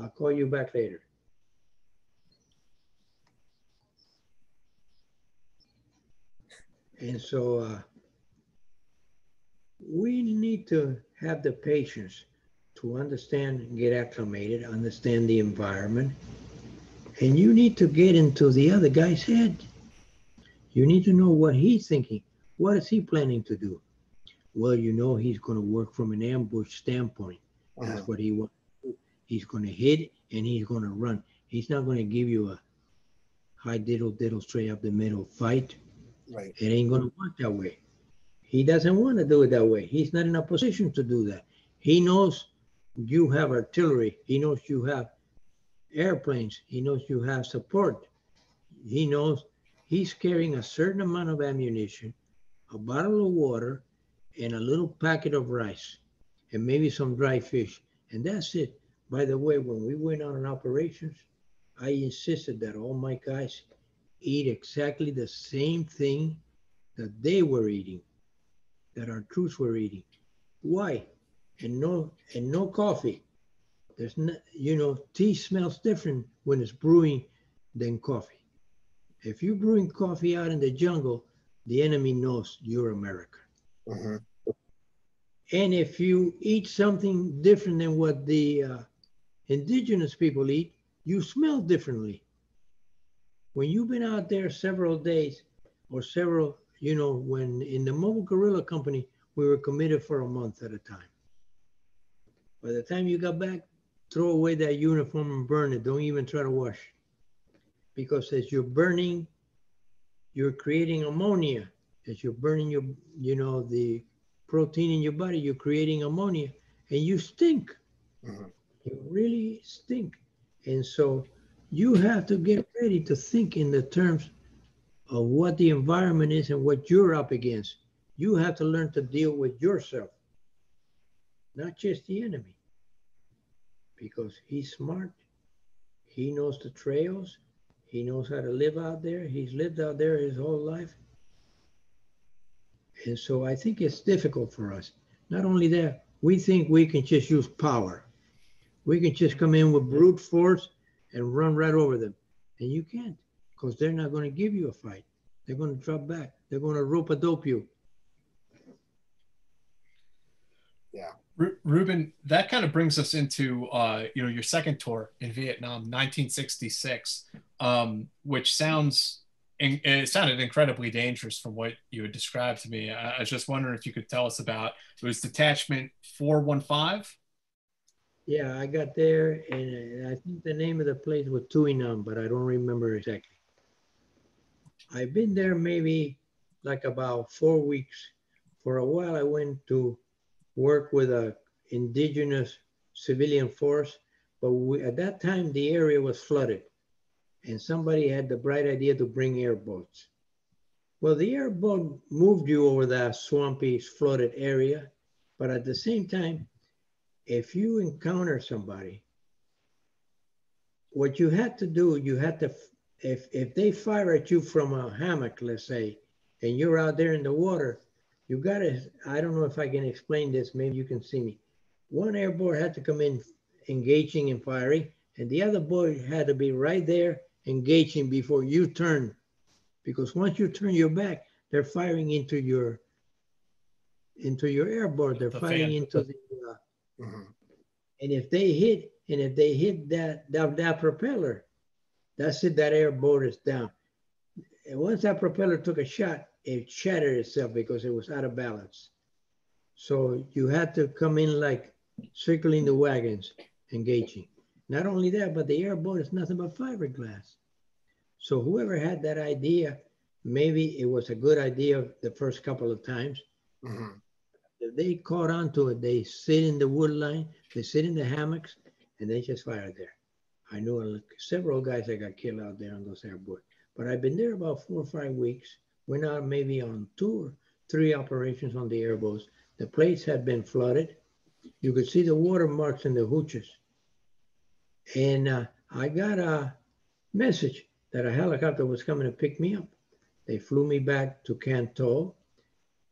I'll call you back later. And so uh, we need to have the patience to understand and get acclimated, understand the environment. And you need to get into the other guy's head. You need to know what he's thinking. What is he planning to do? Well, you know he's going to work from an ambush standpoint. That's uh-huh. what he wants. He's going to hit and he's going to run. He's not going to give you a high diddle diddle straight up the middle fight. Right. It ain't going to work that way. He doesn't want to do it that way. He's not in a position to do that. He knows you have artillery. He knows you have airplanes. He knows you have support. He knows he's carrying a certain amount of ammunition, a bottle of water, and a little packet of rice, and maybe some dry fish. And that's it. By the way, when we went on operations, I insisted that all my guys eat exactly the same thing that they were eating, that our troops were eating. Why? and no and no coffee. There's no, you know, tea smells different when it's brewing than coffee. If you're brewing coffee out in the jungle, the enemy knows you're American. Mm-hmm. And if you eat something different than what the uh, indigenous people eat, you smell differently. When you've been out there several days or several, you know, when in the Mobile Guerrilla Company, we were committed for a month at a time. By the time you got back, throw away that uniform and burn it. Don't even try to wash. Because as you're burning, you're creating ammonia. As you're burning your, you know, the protein in your body, you're creating ammonia and you stink. Mm-hmm. You really stink. And so you have to get ready to think in the terms of what the environment is and what you're up against. You have to learn to deal with yourself, not just the enemy because he's smart. He knows the trails. He knows how to live out there. He's lived out there his whole life. And so I think it's difficult for us. Not only that, we think we can just use power. We can just come in with brute force and run right over them. And you can't because they're not going to give you a fight. They're going to drop back. They're going to rope a dope you. Yeah. Ruben, that kind of brings us into uh, you know your second tour in Vietnam, 1966, um, which sounds it sounded incredibly dangerous from what you had described to me. I, I was just wondering if you could tell us about it was detachment 415. Yeah, I got there, and I think the name of the place was Tuinam, but I don't remember exactly. I've been there maybe like about four weeks. For a while, I went to work with a indigenous civilian force, but we, at that time the area was flooded, and somebody had the bright idea to bring airboats. Well, the airboat moved you over that swampy, flooded area, but at the same time, if you encounter somebody, what you had to do, you had to, if, if they fire at you from a hammock, let's say, and you're out there in the water, you gotta, I don't know if I can explain this, maybe you can see me. One airborne had to come in engaging and firing, and the other boy had to be right there engaging before you turn. Because once you turn your back, they're firing into your into your airboat. They're The firing fan. into the uh, and if they hit, and if they hit that, that, that propeller, that's it, that airboat is down. And once that propeller took a shot, it shattered itself because it was out of balance. So you had to come in like circling the wagons, engaging. Not only that, but the airboat is nothing but fiberglass. So whoever had that idea, maybe it was a good idea the first couple of times. Mm-hmm. If they caught on to it, they sit in the wood line, they sit in the hammocks, and they just fire there. I know a- several guys that got killed out there on those airboats. But I've been there about four or five weeks. Went out maybe on two or three operations on the airboats. The plates had been flooded. You could see the water marks in the hooches. And uh, I got a message that a helicopter was coming to pick me up. They flew me back to Can Tho,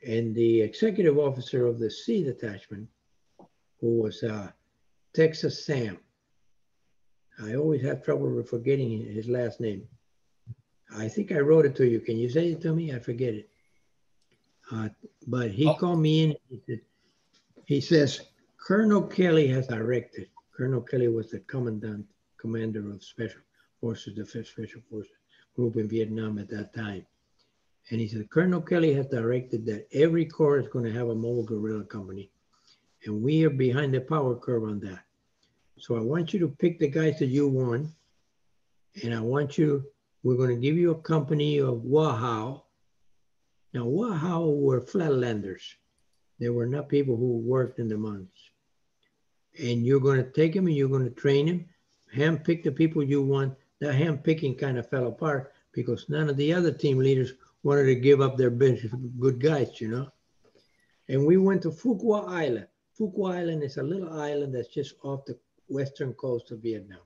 and the executive officer of the C detachment, who was uh, Texas Sam, I always have trouble with forgetting his last name. I think I wrote it to you. Can you say it to me? I forget it. Uh, but he called me in. He, said, he says, Colonel Kelly has directed. Colonel Kelly was the commandant, commander of Special Forces, the 5th Special Forces group in Vietnam at that time. And he said, Colonel Kelly has directed that every corps is going to have a mobile guerrilla company. And we are behind the power curve on that. So I want you to pick the guys that you want. And I want you, we're going to give you a company of Hoa Hao. Now, Hoa Hao were flatlanders. They were not people who worked in the mountains. And you're going to take them and you're going to train them, hand pick the people you want. That hand picking kind of fell apart because none of the other team leaders wanted to give up their good guys, you know. And we went to Phu Quoc Island. Phu Quoc Island is a little island that's just off the western coast of Vietnam.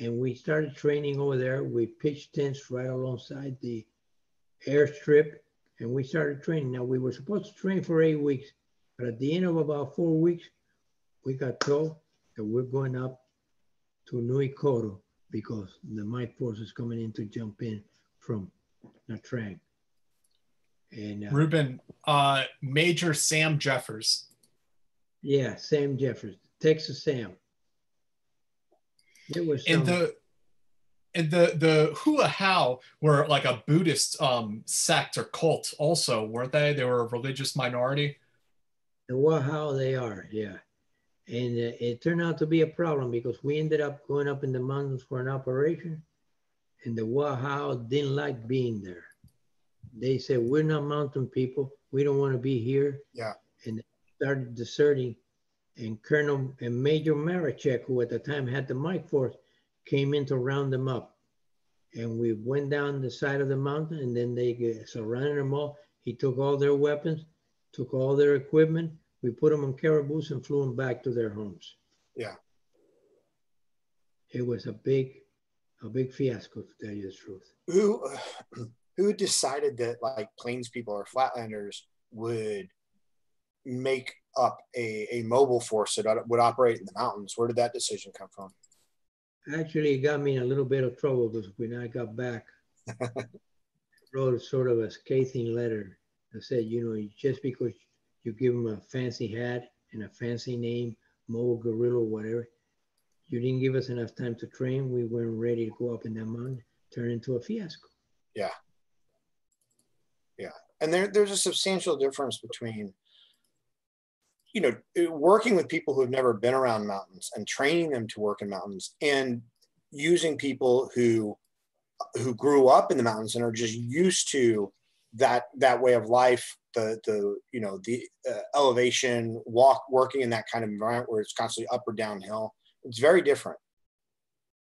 And we started training over there. We pitched tents right alongside the airstrip and we started training. Now we were supposed to train for eight weeks, but at the end of about four weeks, we got told that we're going up to Nui Koto because the Mike force is coming in to jump in from Nha Trang. And uh, Ruben, uh, Major Sam Jeffers. yeah, Sam Jeffers, Texas Sam. There was And the and the the Hoa Hao were like a Buddhist um sect or cult also, weren't they? They were a religious minority. And what how they are, yeah. And uh, it turned out to be a problem because we ended up going up in the mountains for an operation, and the Hoa Hao didn't like being there. They said, We're not mountain people. We don't want to be here. Yeah. And they started deserting. And Colonel and Major Marichek, who at the time had the Mike Force, came in to round them up. And we went down the side of the mountain, and then they uh, surrounded them all. He took all their weapons, took all their equipment. We put them on Caribous and flew them back to their homes. Yeah. It was a big, a big fiasco, to tell you the truth. Who who decided that like plains people or flatlanders would make up a, a mobile force that would operate in the mountains? Where did that decision come from? Actually, it got me in a little bit of trouble because when I got back, I wrote sort of a scathing letter that said, you know, just because you give them a fancy hat and a fancy name, mobile guerrilla, whatever, you didn't give us enough time to train. We weren't ready to go up in that mountain, turn into a fiasco. Yeah. Yeah. And there, there's a substantial difference between you know, working with people who have never been around mountains and training them to work in mountains and using people who who grew up in the mountains and are just used to that that way of life the the you know the uh, elevation walk working in that kind of environment where it's constantly up or downhill it's very different.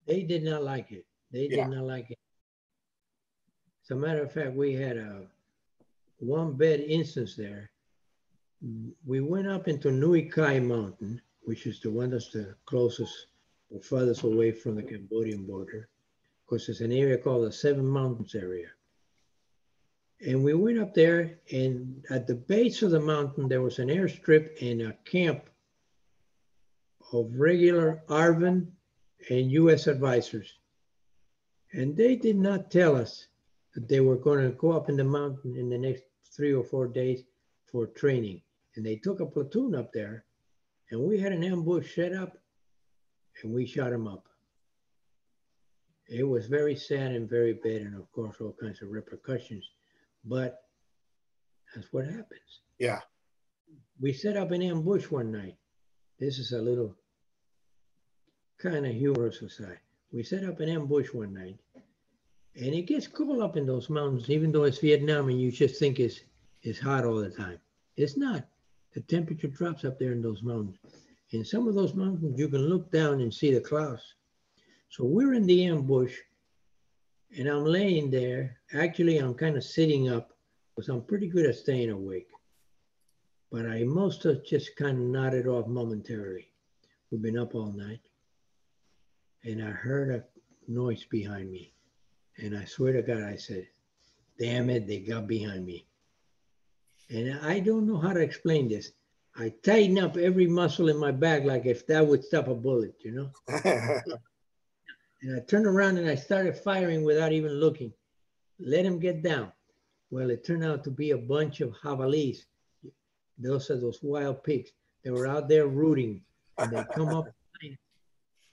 They did not like it. They did yeah. not like it. As a matter of fact we had a one bed instance there we went up into Nui Kai Mountain, which is the one that's the closest or farthest away from the Cambodian border, because it's an area called the Seven Mountains area. And we went up there, and at the base of the mountain, there was an airstrip and a camp of regular ARVN and US advisors. And they did not tell us that they were going to go up in the mountain in the next three or four days for training and they took a platoon up there, and we had an ambush set up, and we shot them up. It was very sad and very bad, and of course, all kinds of repercussions. But that's what happens. Yeah. We set up an ambush one night. This is a little kind of humorous aside. We set up an ambush one night, and it gets cold up in those mountains, even though it's Vietnam and you just think it's, it's hot all the time. It's not the temperature drops up there in those mountains. In some of those mountains, you can look down and see the clouds. So we're in the ambush, and I'm laying there. Actually, I'm kind of sitting up because I'm pretty good at staying awake. But I must have just kind of nodded off momentarily. We've been up all night. And I heard a noise behind me. And I swear to God, I said, damn it, they got behind me. And I don't know how to explain this. I tighten up every muscle in my back like if that would stop a bullet, you know? and I turned around and I started firing without even looking. Let him get down. Well, it turned out to be a bunch of javalis. Those are those wild pigs. They were out there rooting and they come up,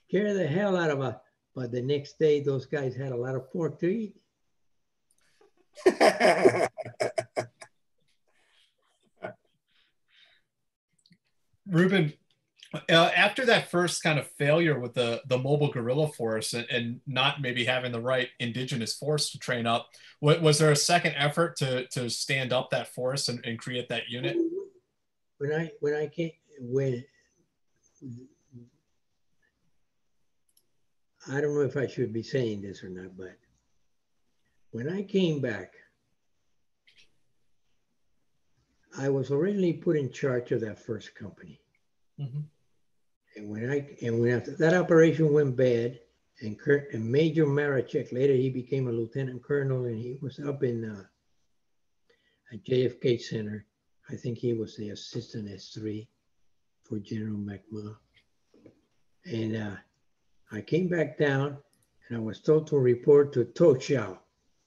scare the hell out of us. But the next day, those guys had a lot of pork to eat. Ruben, uh, after that first kind of failure with the the mobile guerrilla force and, and, not maybe having the right indigenous force to train up, what, was there a second effort to to stand up that force and, and create that unit? When I when I came when I don't know if I should be saying this or not, but when I came back, I was originally put in charge of that first company. Mm-hmm. And when I and when after that operation went bad, and, Kurt, and Major Marachek later he became a lieutenant colonel, and he was up in uh, at JFK Center. I think he was the assistant S3 for General McMahon. And uh, I came back down, and I was told to report to Toshao.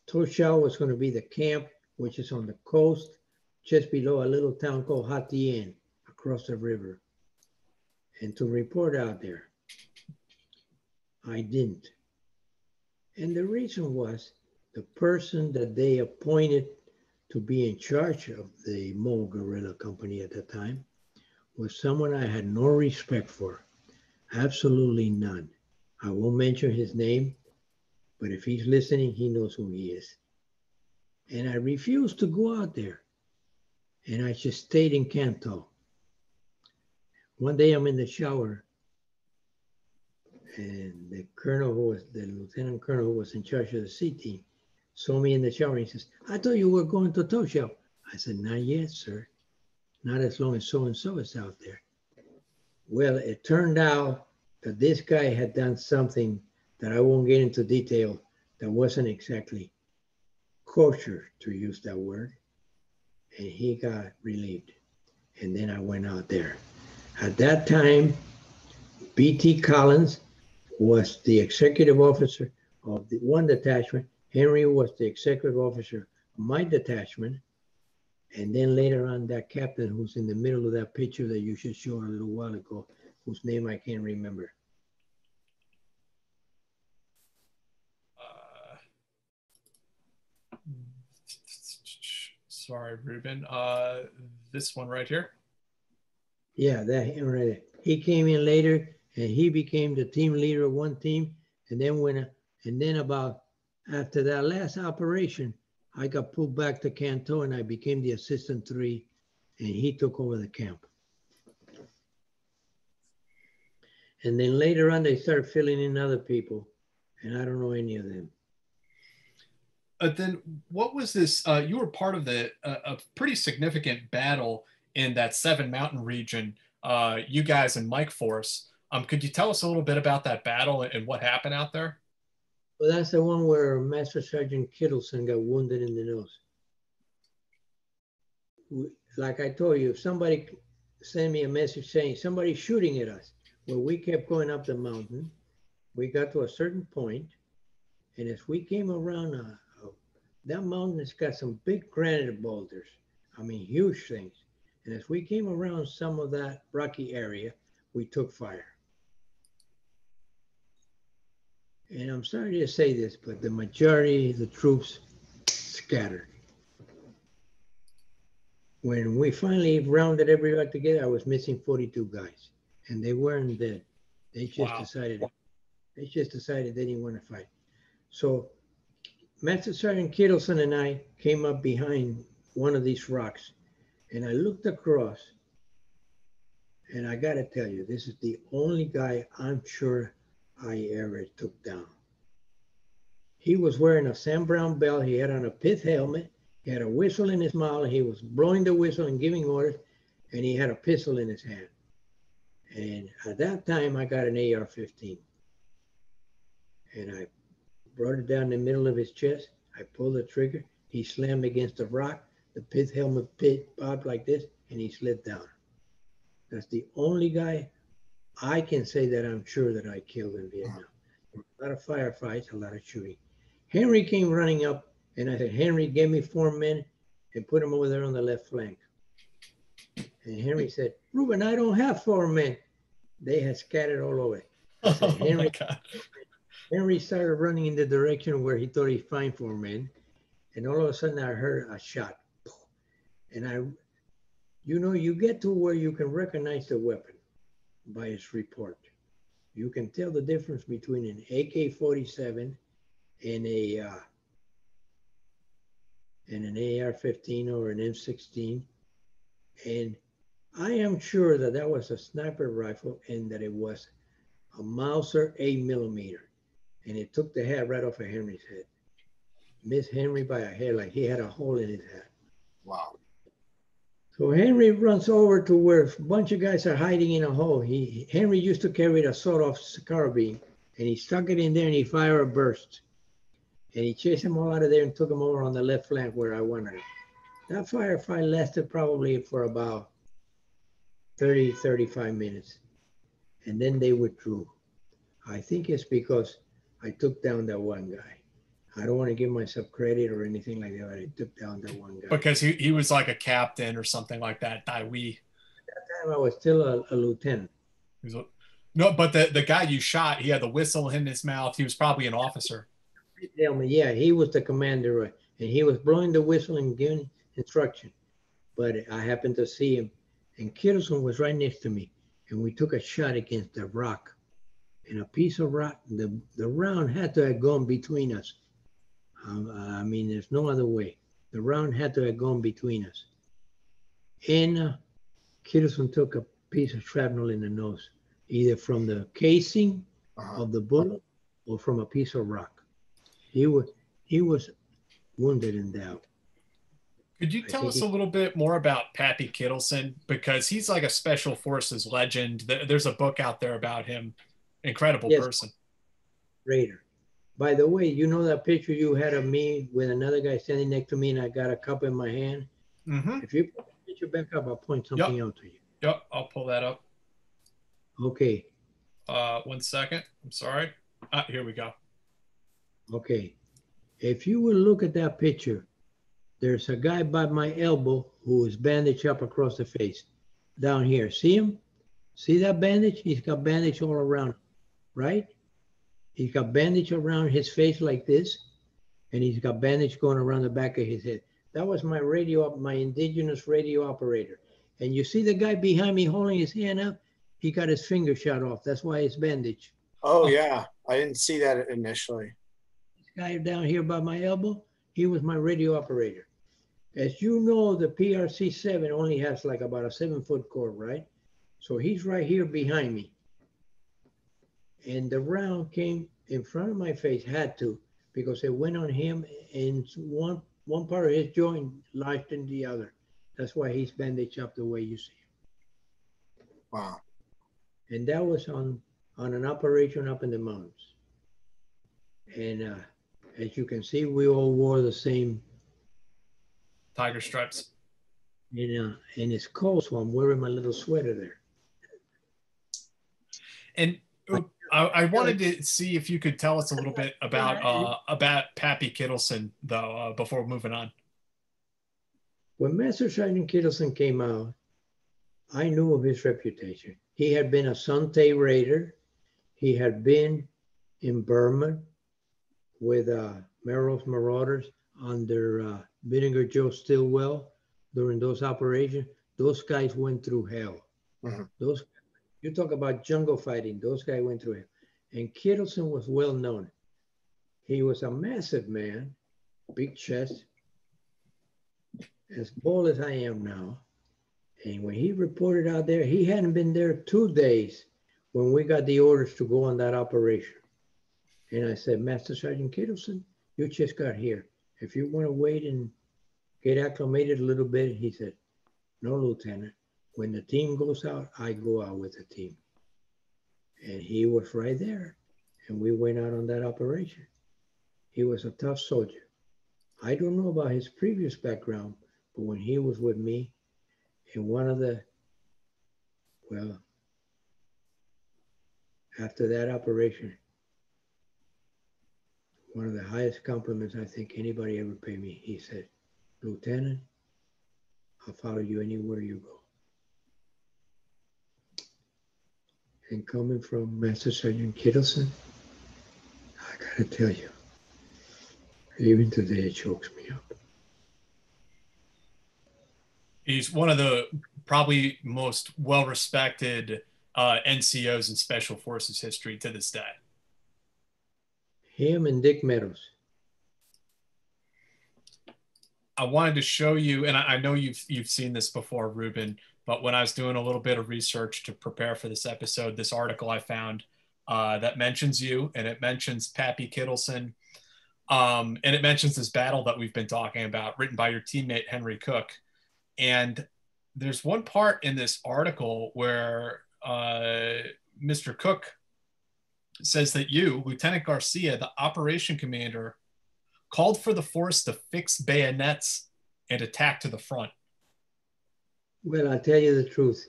To Chau was going to be the camp, which is on the coast, just below a little town called Ha Tien, across the river and to report out there. I didn't. And the reason was the person that they appointed to be in charge of the Mole Guerrilla Company at the time was someone I had no respect for. Absolutely none. I won't mention his name, but if he's listening, he knows who he is. And I refused to go out there. And I just stayed in Can Tho. One day I'm in the shower and the colonel who was the lieutenant colonel who was in charge of the C team saw me in the shower and he says, I thought you were going to Toshao. I said, not yet, sir. Not as long as so-and-so is out there. Well, it turned out that this guy had done something that I won't get into detail that wasn't exactly kosher, to use that word, and he got relieved. And then I went out there. At that time, B.T. Collins was the executive officer of the one detachment. Henry was the executive officer of my detachment. And then later on, that captain who's in the middle of that picture that you just showed a little while ago, whose name I can't remember. sorry, Ruben. Uh, this one right here. Yeah, that him right there. He came in later and he became the team leader of one team. And then when, and then about after that last operation, I got pulled back to Can Tho and I became the assistant three, and he took over the camp. And then later on, they started filling in other people, and I don't know any of them. But then what was this? Uh, you were part of the uh, a pretty significant battle in that Seven Mountain region. Uh, you guys and Mike Force. Um, could you tell us a little bit about that battle and what happened out there? Well, that's the one where Master Sergeant Kittleson got wounded in the nose. Like I told you, if somebody sent me a message saying somebody's shooting at us, well, we kept going up the mountain. We got to a certain point, and as we came around, uh, that mountain has got some big granite boulders. I mean, huge things. And as we came around some of that rocky area, we took fire. And I'm sorry to say this, but the majority of the troops scattered. When we finally rounded everybody together, I was missing 42 guys, and they weren't dead. They just wow. decided they just decided they didn't want to fight. So Master Sergeant Kittleson and I came up behind one of these rocks, and I looked across, and I got to tell you, this is the only guy I'm sure I ever took down. He was wearing a Sam Browne belt. He had on a pith helmet. He had a whistle in his mouth. He was blowing the whistle and giving orders, and he had a pistol in his hand. And at that time, I got an AR-15, and I brought it down the middle of his chest. I pulled the trigger. He slammed against the rock. The pith helmet pit popped like this, and he slid down. That's the only guy I can say that I'm sure that I killed in Vietnam. A lot of firefights, a lot of shooting. Henry came running up, and I said, Henry, give me four men and put them over there on the left flank. And Henry said, Ruben, I don't have four men. They had scattered all over. Said, oh Henry, Henry started running in the direction where he thought he'd find four men. And all of a sudden, I heard a shot. And I, you know, you get to where you can recognize the weapon by its report. You can tell the difference between an AK 47 and a uh, and an AR-15 or an M16, and I am sure that that was a sniper rifle and that it was a Mauser 8 millimeter, and it took the head right off of Henry's head. Miss Henry by a hair, like he had a hole in his head. Wow. So Henry runs over to where a bunch of guys are hiding in a hole. He Henry used to carry a sawed-off carbine, and he stuck it in there and he fired a burst. And he chased them all out of there and took them over on the left flank where I wanted it. That firefight lasted probably for about 30, 35 minutes. And then they withdrew. I think it's because I took down that one guy. I don't want to give myself credit or anything like that. But I took down that one guy. Because he, he was like a captain or something like that. Dai Uy. At that time, I was still a, a lieutenant. A, no, but the, the guy you shot, he had the whistle in his mouth. He was probably an officer. Tell me, yeah, he was the commander, uh, and he was blowing the whistle and giving instruction. But I happened to see him, and Kittleson was right next to me, and we took a shot against the rock. And a piece of rock, the, the round had to have gone between us um, I mean, there's no other way. The round had to have gone between us. And uh, Kittleson took a piece of shrapnel in the nose, either from the casing uh-huh. of the bullet or from a piece of rock. He was he was wounded and down. Could you tell us he, a little bit more about Pappy Kittleson? Because he's like a special forces legend. There's a book out there about him. Incredible yes, person. Raider. By the way, you know that picture you had of me with another guy standing next to me and I got a cup in my hand? Mm-hmm. If you put the picture back up, I'll point something out to you. Yep, I'll pull that up. Okay. Uh, one second. I'm sorry. Ah, here we go. Okay. If you will look at that picture, there's a guy by my elbow who is bandaged up across the face down here. See him? See that bandage? He's got bandage all around, right? He's got bandage around his face like this, and he's got bandage going around the back of his head. That was my radio, my indigenous radio operator. And you see the guy behind me holding his hand up? He got his finger shot off. That's why it's bandaged. Oh yeah, I didn't see that initially. This guy down here by my elbow, he was my radio operator. As you know, the PRC-7 only has like about a seven foot cord, right? So he's right here behind me. And the round came in front of my face, had to, because it went on him and one one part of his joint lodged in the other. That's why he's bandaged up the way you see him. Wow. And that was on on an operation up in the mountains. And uh, as you can see, we all wore the same Tiger stripes. You know, and it's cold, so I'm wearing my little sweater there. And I, I wanted to see if you could tell us a little bit about uh, about Pappy Kittleson, though, uh, before moving on. When Master Sergeant Kittleson came out, I knew of his reputation. He had been a Son Tay raider. He had been in Burma with uh, Merrill's Marauders under uh, Vinegar Joe Stilwell during those operations. Those guys went through hell. Mhm. Those you talk about jungle fighting. Those guys went through it. And Kittleson was well known. He was a massive man, big chest, as bold as I am now. And when he reported out there, he hadn't been there two days when we got the orders to go on that operation. And I said, Master Sergeant Kittleson, you just got here. If you want to wait and get acclimated a little bit, he said, No, Lieutenant. When the team goes out, I go out with the team. And he was right there. And we went out on that operation. He was a tough soldier. I don't know about his previous background, but when he was with me in one of the, well, after that operation, one of the highest compliments I think anybody ever paid me, he said, Lieutenant, I'll follow you anywhere you go. And coming from Master Sergeant Kittleson, I gotta tell you, even today it chokes me up. He's one of the probably most well respected uh, NCOs in Special Forces history to this day. Him and Dick Meadows. I wanted to show you, and I, I know you've you've seen this before, Ruben. But when I was doing a little bit of research to prepare for this episode, this article I found uh, that mentions you, and it mentions Pappy Kittleson, um, and it mentions this battle that we've been talking about, written by your teammate Henry Cook. And there's one part in this article where uh, Mr. Cook says that you, Lieutenant Garcia, the operation commander, called for the force to fix bayonets and attack to the front. Well, I'll tell you the truth.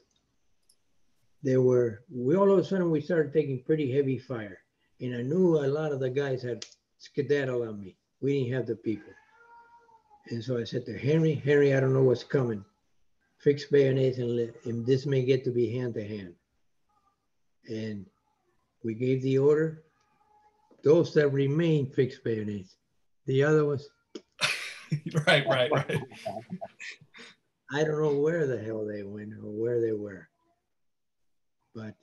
There were, we all of a sudden we started taking pretty heavy fire. And I knew a lot of the guys had skedaddle on me. We didn't have the people. And so I said to Henry, Henry, I don't know what's coming. Fix bayonets and, let, and this may get to be hand to hand. And we gave the order. Those that remain fixed bayonets. The other ones, right, right, right. I don't know where the hell they went or where they were. But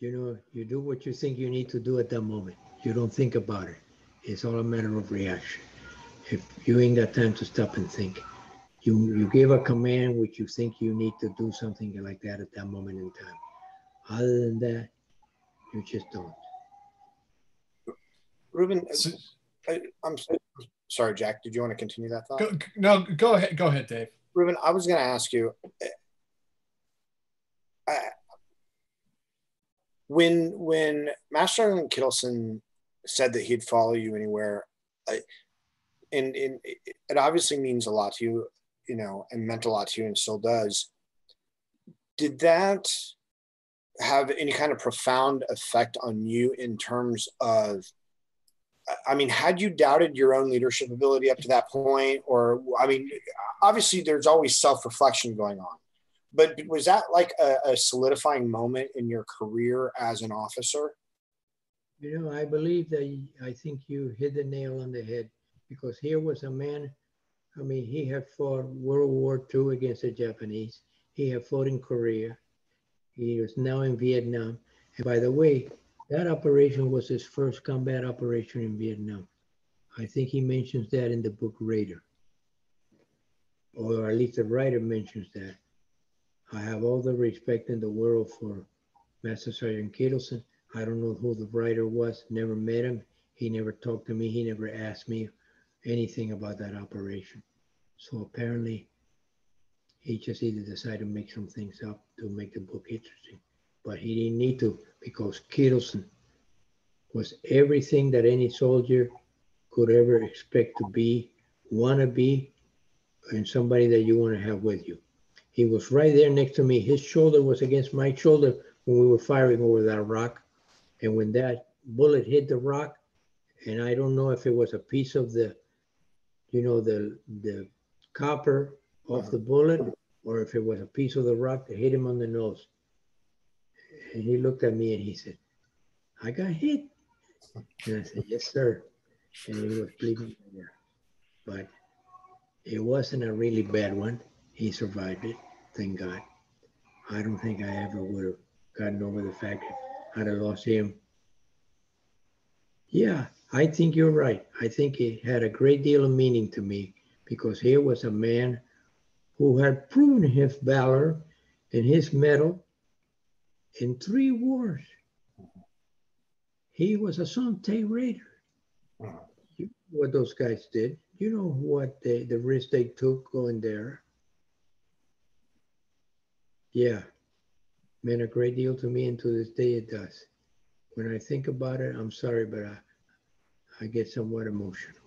you know, you do what you think you need to do at that moment. You don't think about it. It's all a matter of reaction. If you ain't got time to stop and think, you you give a command which you think you need to do something like that at that moment in time. Other than that, you just don't. Ruben, I, I'm sorry, Jack. Did you want to continue that thought? Go, no, go ahead. Go ahead, Dave. Ruben, I was going to ask you. I, when when Master and Kittleson said that he'd follow you anywhere, I, and, and it obviously means a lot to you, you know, and meant a lot to you and still does. Did that have any kind of profound effect on you in terms of I mean, had you doubted your own leadership ability up to that point? Or, I mean, obviously there's always self reflection going on, but was that like a, a, solidifying moment in your career as an officer? You know, I believe that I think you hit the nail on the head because here was a man, I mean, he had fought World War II against the Japanese, he had fought in Korea, he was now in Vietnam. And by the way, that operation was his first combat operation in Vietnam. I think he mentions that in the book Raider, or at least the writer mentions that. I have all the respect in the world for Master Sergeant Kittleson. I don't know who the writer was, never met him. He never talked to me. He never asked me anything about that operation. So apparently, he just either decided to make some things up to make the book interesting but he didn't need to because Kittleson was everything that any soldier could ever expect to be, want to be, and somebody that you want to have with you. He was right there next to me. His shoulder was against my shoulder when we were firing over that rock. And when that bullet hit the rock, and I don't know if it was a piece of the, you know, the the copper off the uh-huh. bullet, or if it was a piece of the rock that hit him on the nose. And he looked at me and he said, I got hit. And I said, Yes, sir. And he was bleeding there. But it wasn't a really bad one. He survived it, thank God. I don't think I ever would have gotten over the fact that I'd have lost him. Yeah, I think you're right. I think it had a great deal of meaning to me because here was a man who had proven his valor and his mettle in three wars. He was a Son-Tay Raider. Uh-huh. You know what those guys did. You know what they, the risk they took going there. Yeah, meant a great deal to me, and to this day it does. When I think about it, I'm sorry, but I, I get somewhat emotional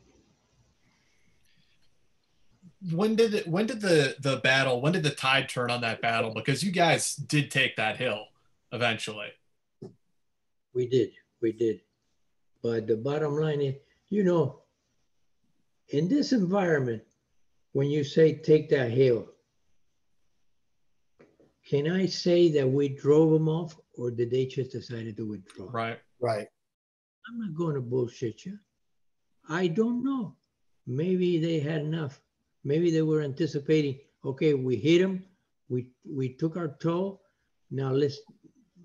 when did it when did the the battle when did the tide turn on that battle because you guys did take that hill eventually. We did, we did. But the bottom line is, you know, in this environment, when you say take that hill, can I say that we drove them off or did they just decide to withdraw? Right, right. I'm not going to bullshit you. I don't know. Maybe they had enough. Maybe they were anticipating, okay, we hit them, we we took our toll. Now let's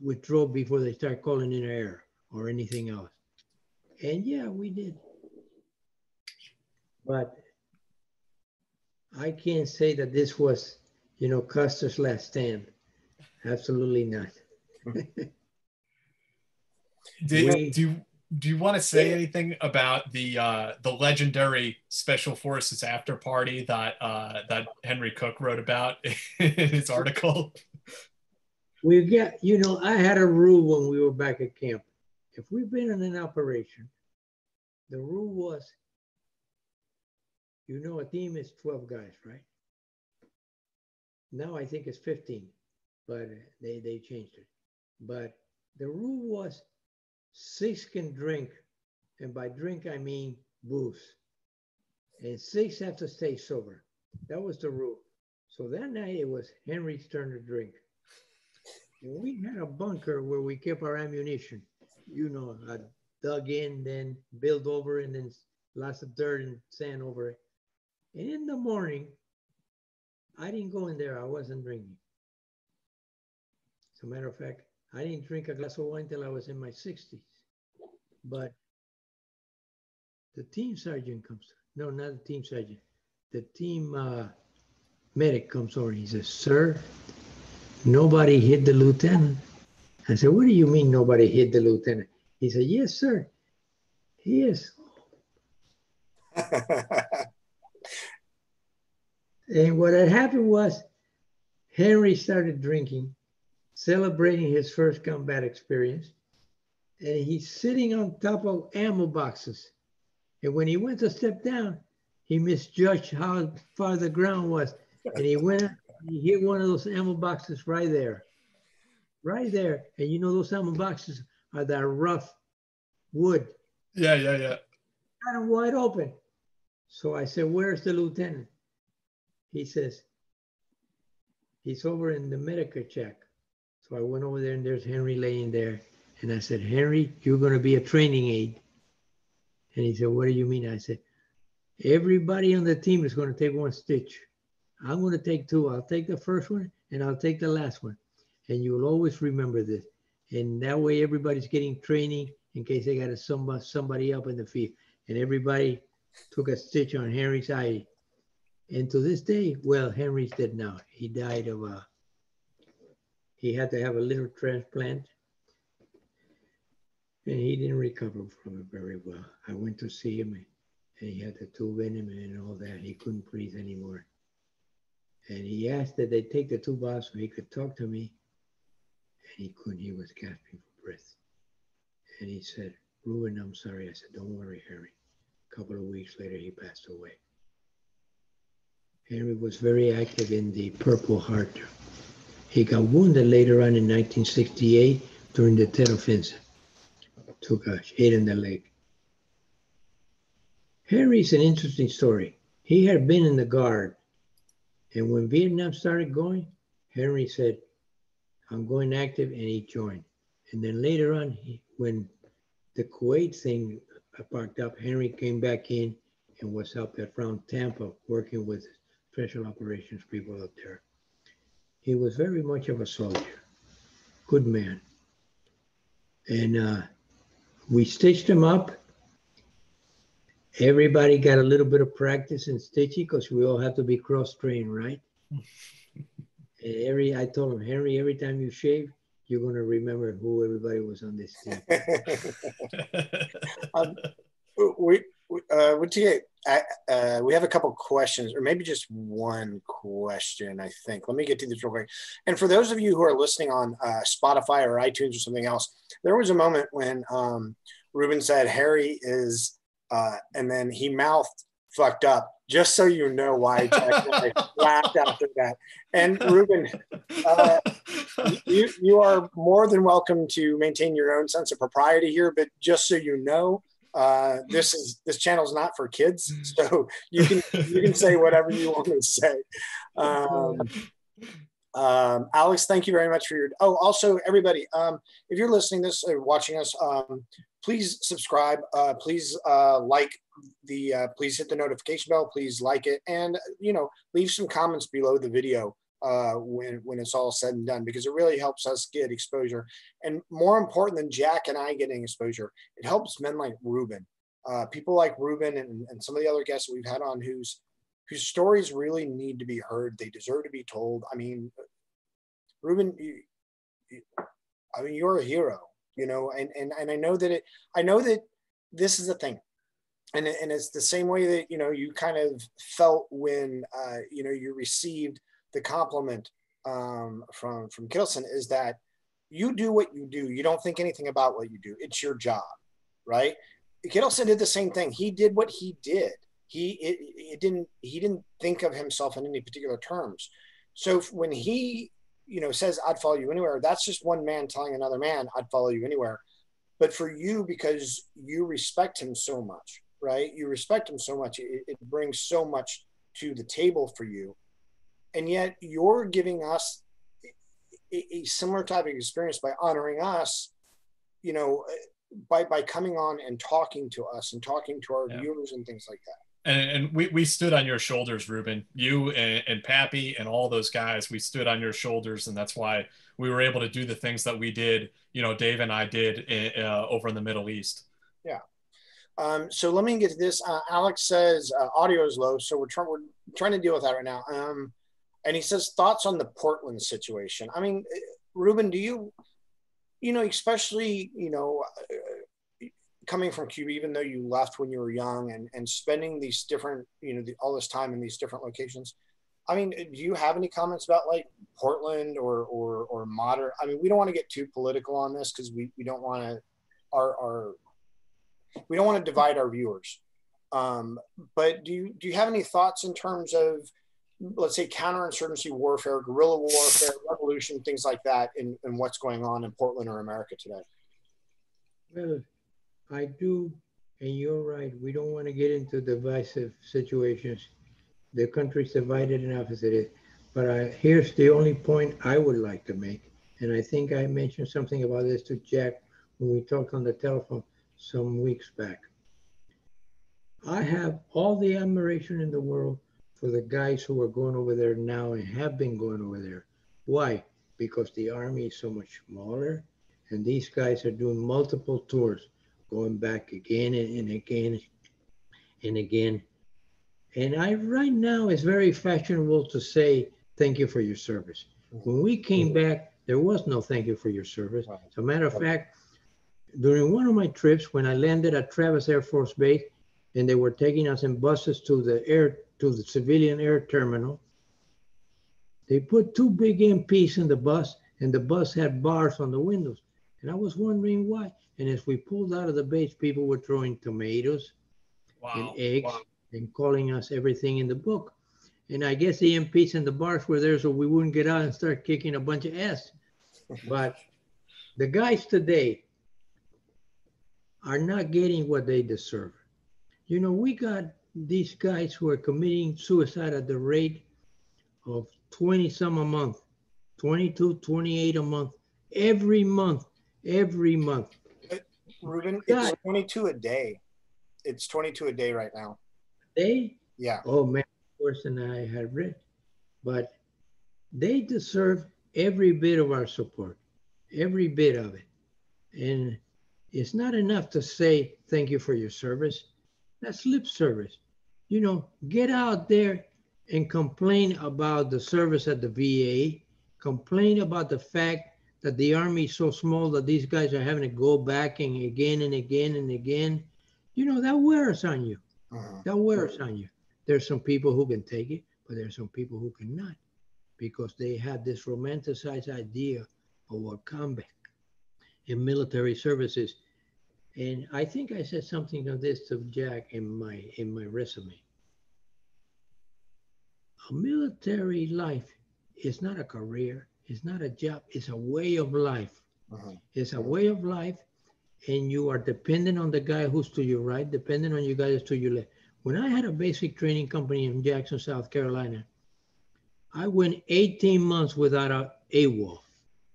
withdraw before they start calling in air or anything else. And yeah, we did. But I can't say that this was, you know, Custer's last stand. Absolutely not. Did, we, do do you want to say anything about the uh, the legendary Special Forces after party that uh, that Henry Cook wrote about in his article? We get, you know, I had a rule when we were back at camp. If we've been in an operation, the rule was, you know, a team is 12 guys, right? Now I think it's 15, but they, they changed it. But the rule was six can drink, and by drink I mean booze. And six have to stay sober. That was the rule. So that night it was Henry's turn to drink we had a bunker where we kept our ammunition. You know, I dug in, then built over, and then lots of dirt and sand over it. And in the morning, I didn't go in there. I wasn't drinking. As a matter of fact, I didn't drink a glass of wine till I was in my 60s. But the team sergeant comes. No, not the team sergeant. The team uh, medic comes over. He says, "Sir, nobody hit the lieutenant. I said, what do you mean nobody hit the lieutenant? He said, yes, sir. He is. and what had happened was Henry started drinking celebrating his first combat experience. And he's sitting on top of ammo boxes. And when he went to step down, he misjudged how far the ground was. And he went, he hit one of those ammo boxes right there. Right there. And you know, those ammo boxes are that rough wood. Yeah, yeah, yeah. Kind of wide open. So I said, Where's the lieutenant? He says, He's over in the medical check. So I went over there and there's Henry laying there. And I said, Henry, you're going to be a training aide. And he said, What do you mean? I said, Everybody on the team is going to take one stitch. I'm going to take two. I'll take the first one and I'll take the last one. And you'll always remember this. And that way, everybody's getting training in case they got a, somebody, somebody up in the field. And everybody took a stitch on Henry's eye. And to this day, well, Henry's dead now. He died of a, he had to have a liver transplant. And he didn't recover from it very well. I went to see him and he had the tube in him and all that. He couldn't breathe anymore. And he asked that they take the two out so he could talk to me. And he couldn't. He was gasping for breath. And he said, Ruben, I'm sorry. I said, don't worry, Harry. A couple of weeks later, he passed away. Henry was very active in the Purple Heart. He got wounded later on in 1968 during the Tet Offensive. Took a hit in the leg. Henry's an interesting story. He had been in the Guard, and when Vietnam started going, Henry said, I'm going active, and he joined. And then later on, he, when the Kuwait thing popped up, Henry came back in and was up at around Tampa working with special operations people up there. He was very much of a soldier, good man. And uh, we stitched him up. Everybody got a little bit of practice in stitching because we all have to be cross trained, right? and every I told him, Henry, every time you shave, you're going to remember who everybody was on this team. um, we, uh, uh, we have a couple questions, or maybe just one question, I think. Let me get to this real quick. And for those of you who are listening on uh, Spotify or iTunes or something else, there was a moment when um, Ruben said Harry is, uh, and then he mouthed fucked up just so you know why Jack laughed after that. And Ruben, uh, you, you are more than welcome to maintain your own sense of propriety here, but just so you know, uh, this is this channel is not for kids, so you can you can say whatever you want to say. Um, um, Alex, thank you very much for your. Oh, also everybody, um, if you're listening this or watching us, um, please subscribe. Uh, please uh, like the. Uh, please hit the notification bell. Please like it, and you know, leave some comments below the video uh, when when it's all said and done because it really helps us get exposure. And more important than Jack and I getting exposure, it helps men like Ruben, uh, people like Ruben and, and some of the other guests we've had on whose whose stories really need to be heard. They deserve to be told. I mean, Ruben, you, I mean, you're a hero, you know, and and and I know that it. I know that this is the thing and, and it's the same way that you know you kind of felt when uh, you know you received the compliment um, from from Kittleson is that you do what you do. You don't think anything about what you do. It's your job, right? Kittleson did the same thing. He did what he did. He it, it didn't he didn't think of himself in any particular terms. So when he you know says I'd follow you anywhere, that's just one man telling another man I'd follow you anywhere. But for you, because you respect him so much, right? You respect him so much, it, it brings so much to the table for you and yet you're giving us a, a, similar type of experience by honoring us you know by by coming on and talking to us and talking to our yeah. viewers and things like that and, and we, we stood on your shoulders ruben you and, and pappy and all those guys we stood on your shoulders and that's why we were able to do the things that we did you know dave and i did in, uh, over in the middle east yeah um, so let me get to this. Uh, Alex says uh, audio is low, so we're trying we're trying to deal with that right now. Um, and he says thoughts on the Portland situation. I mean, Ruben, do you, you know, especially you know, coming from Cuba, even though you left when you were young, and and spending these different, you know, the, all this time in these different locations. I mean, do you have any comments about like Portland or or or modern. I mean, we don't want to get too political on this because we we don't want to our our we don't want to divide our viewers. Um, but do you do you have any thoughts in terms of let's say counterinsurgency warfare, guerrilla warfare, revolution, things like that, in, in what's going on in Portland or America today? Well, I do, and you're right. We don't want to get into divisive situations. The country's divided enough as it is. But I, here's the only point I would like to make, and I think I mentioned something about this to Jack when we talked on the telephone some weeks back. I have all the admiration in the world for the guys who are going over there now and have been going over there. Why? Because the army is so much smaller, and these guys are doing multiple tours, going back again and again and again. And I right now it's very fashionable to say thank you for your service. When we came mm-hmm. back, there was no thank you for your service. As a matter of fact, during one of my trips, when I landed at Travis Air Force Base, and they were taking us in buses to the air to the civilian air terminal, they put two big MPs in the bus, and the bus had bars on the windows. And I was wondering why. And as we pulled out of the base, people were throwing tomatoes Wow. and eggs Wow. and calling us everything in the book. And I guess the MPs and the bars were there so we wouldn't get out and start kicking a bunch of ass. But the guys today are not getting what they deserve. You know, we got these guys who are committing suicide at the rate of 20 some a month, 22, 28 a month, every month, every month. Ruben, God. it's 22 a day. It's 22 a day right now. They, Yeah. oh man, worse than I had read. But they deserve every bit of our support, every bit of it. And it's not enough to say thank you for your service. That's lip service. You know, get out there and complain about the service at the VA, complain about the fact that the army is so small that these guys are having to go back and again and again and again. You know, that wears on you. Uh-huh. That wears on you. There's some people who can take it, but there's some people who cannot because they have this romanticized idea of what combat in military services. And I think I said something of this to Jack in my in my resume. A military life is not a career, it's not a job, it's a way of life. Uh-huh. It's a way of life, and you are dependent on the guy who's to your right, dependent on you guys to your left. When I had a basic training company in Jackson, South Carolina, I went 18 months without a AWOL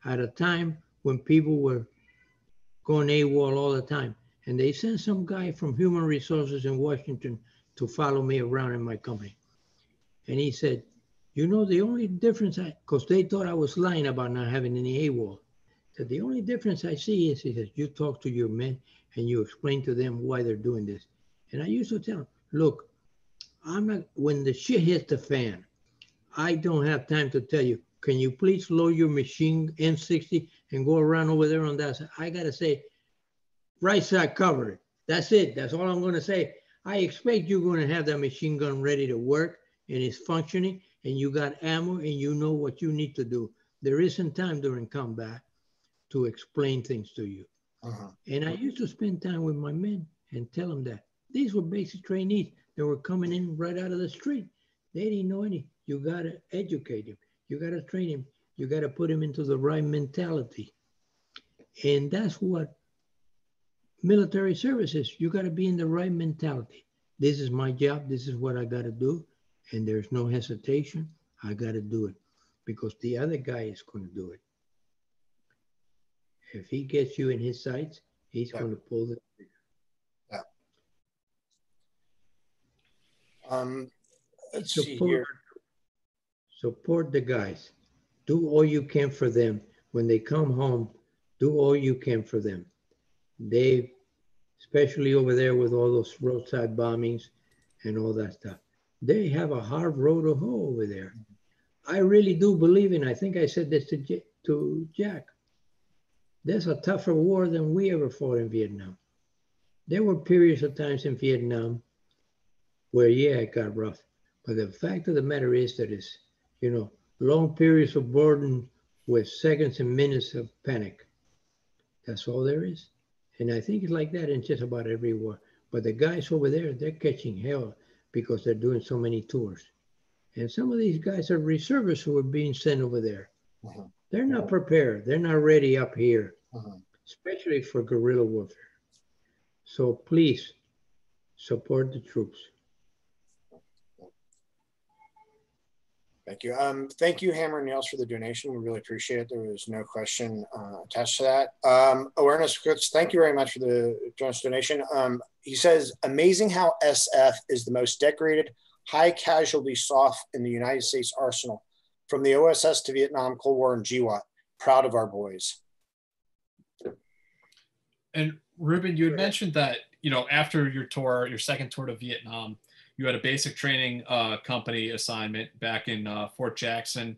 at a time when people were going AWOL all the time. And they sent some guy from Human Resources in Washington to follow me around in my company. And he said, You know, the only difference, because they thought I was lying about not having any AWOL. Said, The only difference I see is, says, you talk to your men and you explain to them why they're doing this. And I used to tell them, Look, I'm not, when the shit hits the fan, I don't have time to tell you, can you please load your machine M60 and go around over there on that side? I gotta say, right side covered. That's it. That's all I'm gonna say. I expect you're gonna have that machine gun ready to work and it's functioning and you got ammo and you know what you need to do. There isn't time during combat to explain things to you. Uh-huh. And I used to spend time with my men and tell them that. These were basic trainees. They were coming in right out of the street. They didn't know any. You got to educate him. You got to train him. You got to put him into the right mentality. And that's what military service is. You got to be in the right mentality. This is my job. This is what I got to do. And there's no hesitation. I got to do it because the other guy is going to do it. If he gets you in his sights, he's going to pull the trigger. Um, let's see here. support the guys. Do all you can for them. When they come home, do all you can for them. They, especially over there with all those roadside bombings and all that stuff, they have a hard road to hoe over there. I really do believe in. I think I said this to J- to Jack. There's a tougher war than we ever fought in Vietnam. There were periods of times in Vietnam where, yeah, it got rough. But the fact of the matter is that is, you know, long periods of boredom with seconds and minutes of panic. That's all there is. And I think it's like that in just about every war. But the guys over there, they're catching hell because they're doing so many tours. And some of these guys are reservists who are being sent over there. Uh-huh. They're not prepared. They're not ready up here, Uh-huh. especially for guerrilla warfare. So please support the troops. Thank you. Um, thank you, Hammer and Nails, for the donation. We really appreciate it. There was no question uh, attached to that. Um, awareness, Chris, thank you very much for the generous donation. Um, he says, amazing how SF is the most decorated high casualty SOF in the United States arsenal, from the OSS to Vietnam, Cold War, and GWOT. Proud of our boys. And Ruben, you had mentioned that you know after your tour, your second tour to Vietnam, you had a basic training uh, company assignment back in uh, Fort Jackson.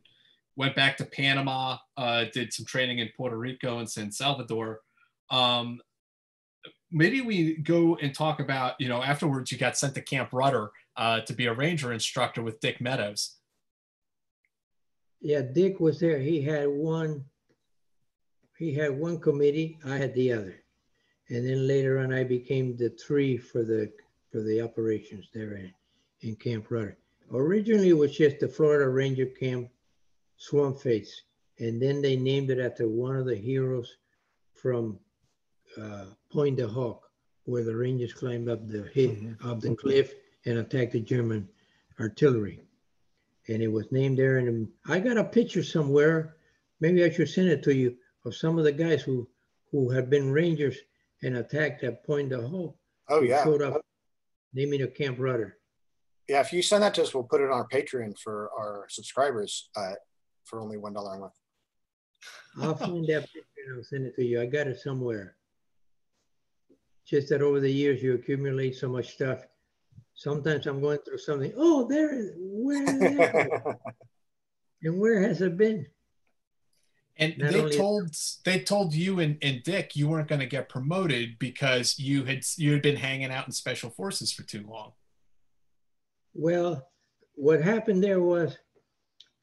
Went back to Panama, uh, did some training in Puerto Rico and San Salvador. Um, maybe we go and talk about you know afterwards you got sent to Camp Rudder uh, to be a ranger instructor with Dick Meadows. Yeah, Dick was there. He had one. He had one committee. I had the other, and then later on, I became the three for the for the operations there in, in Camp Rudder. Originally, it was just the Florida Ranger Camp Swamp Face, and then they named it after one of the heroes from uh, Pointe du Hoc, where the Rangers climbed up the hit up the cliff and attacked the German artillery. And it was named there. And I got a picture somewhere. Maybe I should send it to you of some of the guys who who had been Rangers and attacked at Pointe du Hoc. Oh, yeah. Showed up naming a Camp Rudder. Yeah, if you send that to us, we'll put it on our Patreon for our subscribers uh, for only $1 a month. I'll find that picture and I'll send it to you. I got it somewhere. Just that over the years you accumulate so much stuff. Sometimes I'm going through something. Oh, there is where is that? and where has it been? And Not they told they told you and, and Dick you weren't going to get promoted because you had you had been hanging out in special forces for too long. Well, what happened there was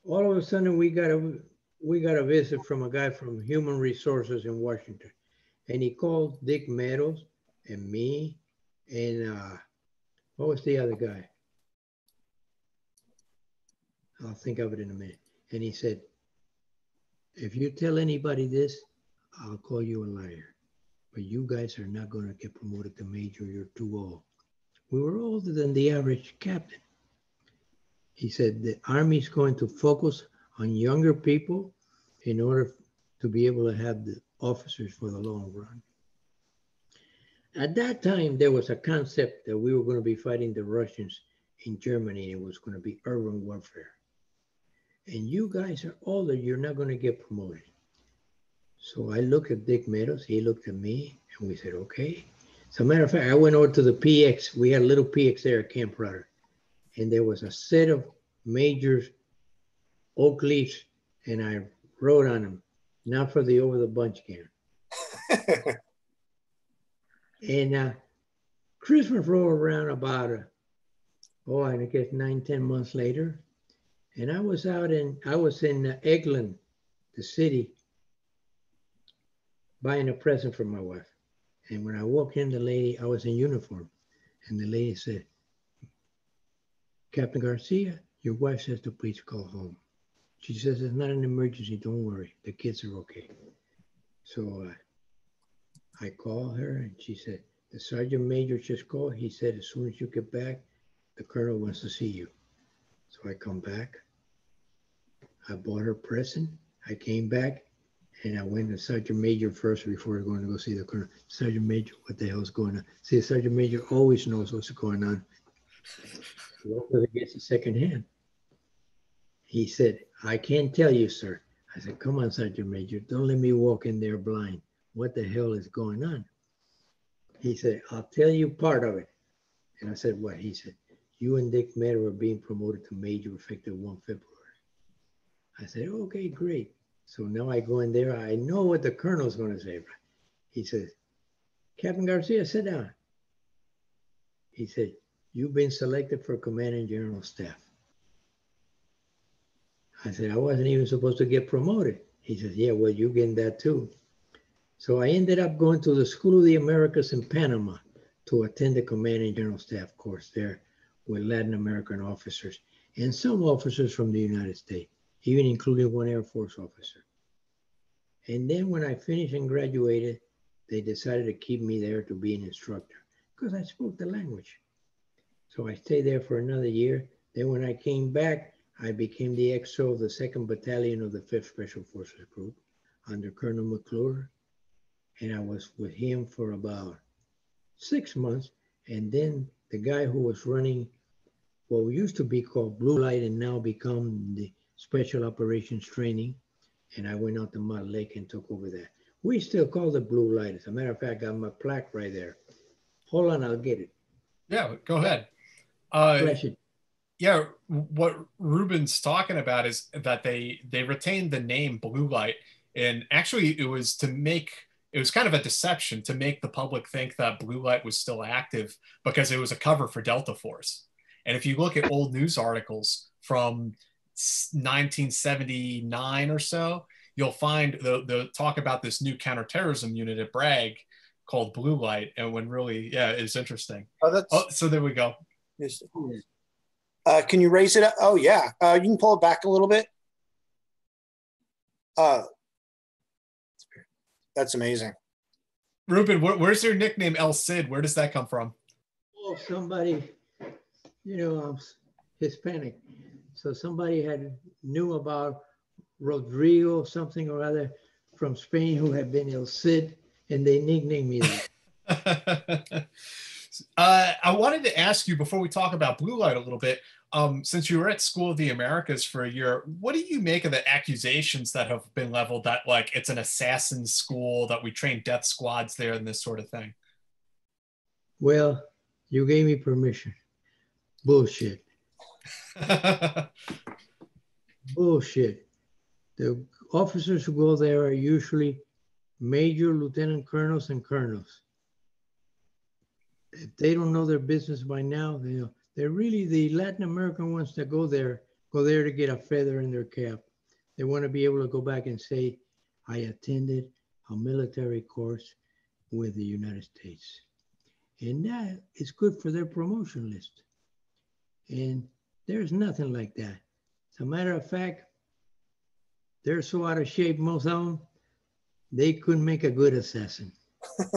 all of a sudden we got a we got a visit from a guy from Human Resources in Washington, and he called Dick Meadows and me, and uh, what was the other guy? I'll think of it in a minute. And he said, "If you tell anybody this, I'll call you a liar. But you guys are not going to get promoted to major. You're too old." We were older than the average captain. He said the Army's going to focus on younger people in order to be able to have the officers for the long run. At that time, there was a concept that we were going to be fighting the Russians in Germany. It was going to be urban warfare. And you guys are older, you're not going to get promoted. So I looked at Dick Meadows, he looked at me, and we said, okay. As a matter of fact, I went over to the PX. We had a little PX there at Camp Rudder. And there was a set of majors, oak leaves, and I wrote on them, not for the over the bunch can. and uh, Christmas rolled around about, uh, oh, I guess nine, ten months later. And I was out in, I was in uh, Eglin, the city, buying a present for my wife. And when I walked in, the lady, I was in uniform, and the lady said, Captain Garcia, your wife says to please call home. She says it's not an emergency, don't worry, the kids are okay. So uh, I called her, and she said, the sergeant major just called. He said, as soon as you get back, the colonel wants to see you. So I come back. I bought her present. I came back and I went to Sergeant Major first before going to go see the colonel. Sergeant Major, what the hell's going on? See, Sergeant Major always knows what's going on. Because it gets a second hand. He said, I can't tell you, sir. I said, come on, Sergeant Major, don't let me walk in there blind. What the hell is going on? He said, I'll tell you part of it. And I said, what? He said, you and Dick Meadow are being promoted to major effective 1 February. I said, okay, great. So now I go in there. I know what the colonel's going to say. He says, Captain Garcia, sit down. He said, you've been selected for commanding general staff. I said, I wasn't even supposed to get promoted. He says, Yeah, well, you're getting that too. So I ended up going to the School of the Americas in Panama to attend the Command and General Staff course there with Latin American officers and some officers from the United States, even including one Air Force officer. And then when I finished and graduated, they decided to keep me there to be an instructor because I spoke the language. So I stayed there for another year. Then when I came back, I became the XO of the 2nd Battalion of the 5th Special Forces Group under Colonel McClure. And I was with him for about six months. And then the guy who was running what used to be called Blue Light and now become the Special Operations Training. And I went out to Mott Lake and took over that. We still call it Blue Light. As a matter of fact, I got my plaque right there. Hold on, I'll get it. Yeah, go ahead. Uh, yeah, what Ruben's talking about is that they they retained the name Blue Light, and actually it was to make it was kind of a deception to make the public think that Blue Light was still active because it was a cover for Delta Force. And if you look at old news articles from 1979 or so, you'll find the, the talk about this new counterterrorism unit at Bragg called Blue Light. And when really, yeah, it's interesting. Oh, that's, oh so there we go. Yes. Uh, can you raise it up? Oh, yeah. Uh, you can pull it back a little bit. Uh, that's amazing. Ruben, where, where's your nickname El Cid? Where does that come from? Oh, somebody, you know, I'm Hispanic. So somebody had knew about Rodrigo something or other from Spain who had been El Cid, and they nicknamed me that. uh, I wanted to ask you before we talk about Blue Light a little bit. Um, since you were at School of the Americas for a year, what do you make of the accusations that have been leveled that like it's an assassin school that we train death squads there and this sort of thing? Well, you gave me permission. Bullshit. Bullshit. The officers who go there are usually major, lieutenant colonels, and colonels. If they don't know their business by now, they know. They're really the Latin American ones that go there, go there to get a feather in their cap. They want to be able to go back and say, I attended a military course with the United States. And that is good for their promotion list. And there's nothing like that. As a matter of fact, they're so out of shape, most of them, they couldn't make a good assassin.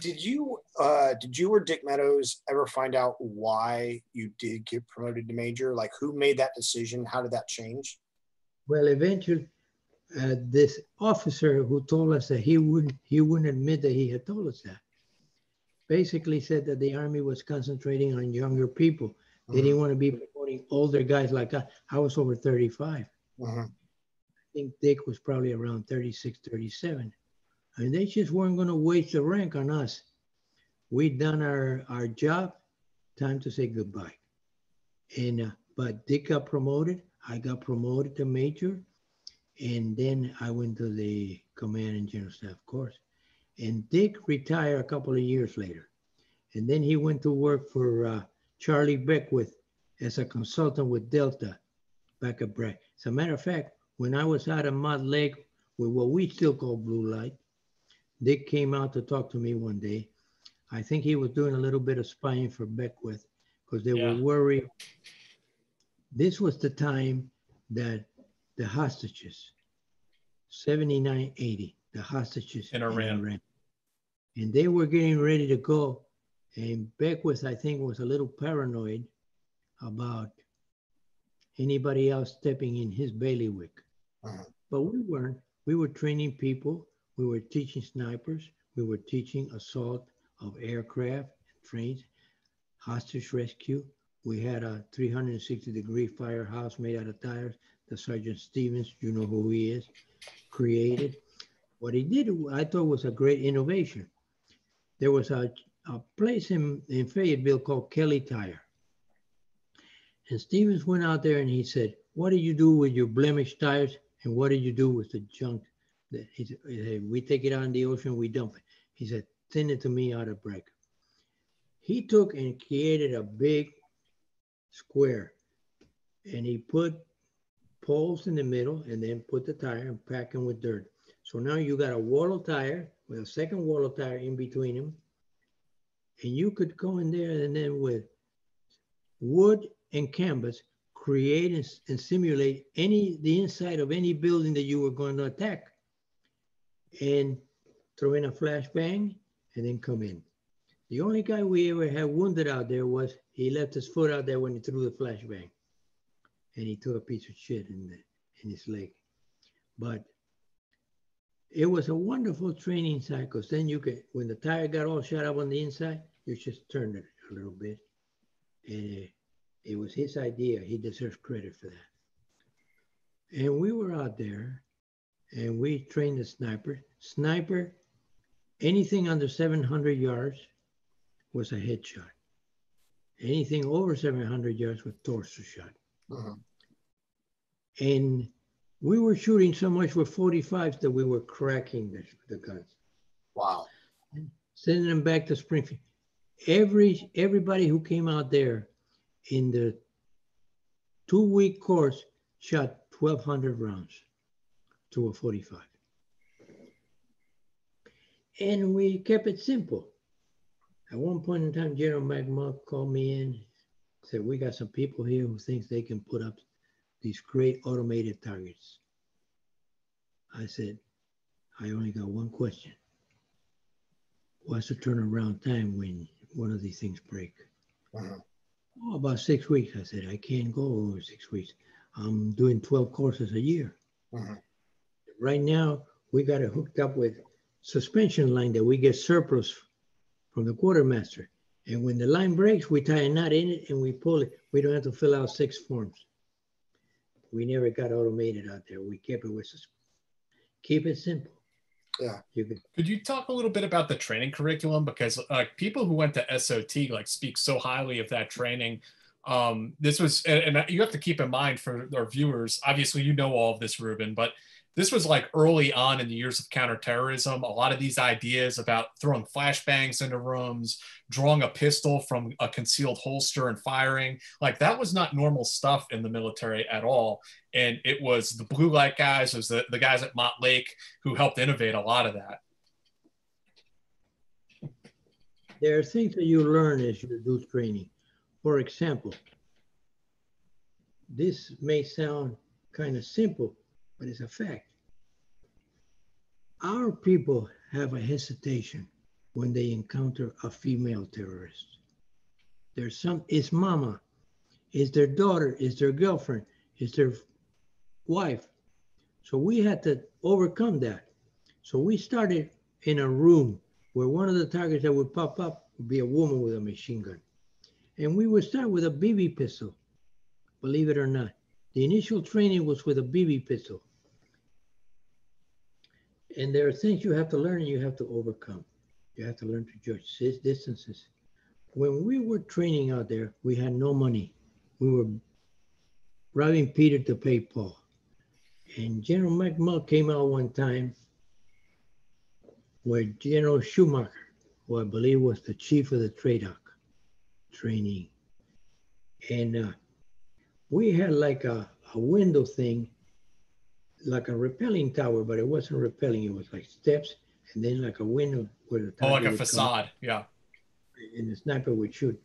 did you uh, did you or Dick Meadows ever find out why you did get promoted to major? Like who made that decision? How did that change? Well, eventually, uh, this officer who told us that he wouldn't he wouldn't admit that he had told us that. Basically, said that the army was concentrating on younger people. Mm-hmm. They didn't want to be promoting older guys like I. I was over 35. Mm-hmm. I think Dick was probably around 36, 37 and they just weren't going to waste the rank on us. We'd done our, our job, time to say goodbye. And uh, but Dick got promoted. I got promoted to major, and then I went to the command and general staff course. And Dick retired a couple of years later, and then he went to work for uh, Charlie Beckwith as a consultant with Delta back at Bragg. As a matter of fact, when I was out of Mott Lake with what we still call Blue Light, Dick came out to talk to me one day. I think he was doing a little bit of spying for Beckwith because they yeah. were worried. This was the time that the hostages, 79, 80, the hostages in Iran. in Iran. And they were getting ready to go. And Beckwith, I think, was a little paranoid about anybody else stepping in his bailiwick. Uh-huh. But we weren't. We were training people we were teaching snipers. We were teaching assault of aircraft and trains, hostage rescue. We had a 360 degree firehouse made out of tires. The Sergeant Stevens, you know who he is, created. What he did, I thought was a great innovation. There was a, a place in, in Fayetteville called Kelly Tire. And Stevens went out there and he said, What do you do with your blemished tires? And what do you do with the junk That he said, we take it out in the ocean, we dump it. He said, send it to me out of break. He took and created a big square and he put poles in the middle and then put the tire and pack them with dirt. So now you got a wall tire with a second wall of tire in between them. And you could go in there and then with wood and canvas, create and, and simulate any the inside of any building that you were going to attack. And throw in a flashbang and then come in. The only guy we ever had wounded out there was he left his foot out there when he threw the flashbang and he took a piece of shit in the, in his leg. But it was a wonderful training cycle. Then you could, when the tire got all shot up on the inside, you just turned it a little bit. And it, it was his idea. He deserves credit for that. And we were out there and we trained the sniper. Sniper, anything under 700 yards was a headshot. Anything over 700 yards was torso shot. Uh-huh. And we were shooting so much with 45s that we were cracking the, the guns. Wow. Sending them back to Springfield. Every everybody who came out there in the two week course shot 1,200 rounds to a 45. And we kept it simple. At one point in time, General McMullen called me in, said, we got some people here who thinks they can put up these great automated targets. I said, I only got one question. What's the turnaround time when one of these things break? Uh-huh. Oh, about six weeks. I said, I can't go over six weeks. I'm doing 12 courses a year. Uh-huh. Right now, we got it hooked up with suspension line that we get surplus from the quartermaster. And when the line breaks, we tie a knot in it and we pull it. We don't have to fill out six forms. We never got automated out there. We kept it with sus- keep it simple. Yeah. You could Could you talk a little bit about the training curriculum? Because uh, people who went to SOT like speak so highly of that training. Um, this was, and, and you have to keep in mind for our viewers. Obviously, you know all of this, Ruben, but this was like early on in the years of counterterrorism. A lot of these ideas about throwing flashbangs into rooms, drawing a pistol from a concealed holster and firing, like that was not normal stuff in the military at all. And it was the blue light guys, it was the, the guys at Mott Lake who helped innovate a lot of that. there are things that you learn as you do training. For example, this may sound kind of simple, but it's a fact. Our people have a hesitation when they encounter a female terrorist. There's some, it's mama, it's their daughter, it's their girlfriend, it's their wife. So we had to overcome that. So we started in a room where one of the targets that would pop up would be a woman with a machine gun. And we would start with a BB pistol, believe it or not. The initial training was with a BB pistol. And there are things you have to learn and you have to overcome. You have to learn to judge distances. When we were training out there, we had no money. We were robbing Peter to pay Paul. And General McMullen came out one time where General Schumacher, who I believe was the chief of the TRADOC training, and uh, we had like a, a window thing, like a repelling tower, but it wasn't repelling. It was like steps, and then like a window where the Oh, like a come, facade. Yeah. and the sniper would shoot.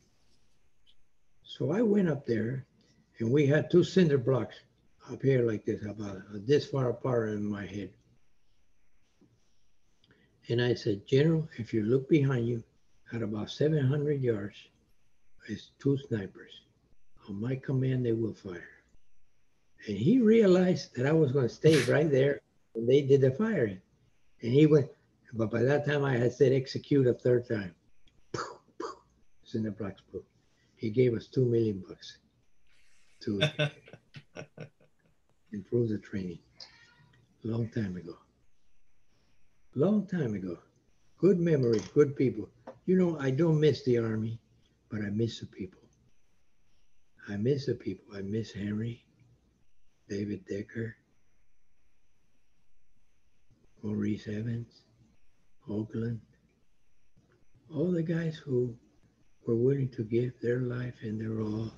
So I went up there, and we had two cinder blocks up here like this, about this far apart in my head. And I said, General, if you look behind you, at about 700 yards, is two snipers. On my command, they will fire. And he realized that I was going to stay right there when they did the firing. And he went, but by that time I had said execute a third time. Cinder blocks poof. He gave us two million bucks to improve the training. Long time ago. Long time ago. Good memory, good people. You know, I don't miss the army, but I miss the people. I miss the people. I miss Henry, David Decker, Maurice Evans, Oakland, all the guys who were willing to give their life and their all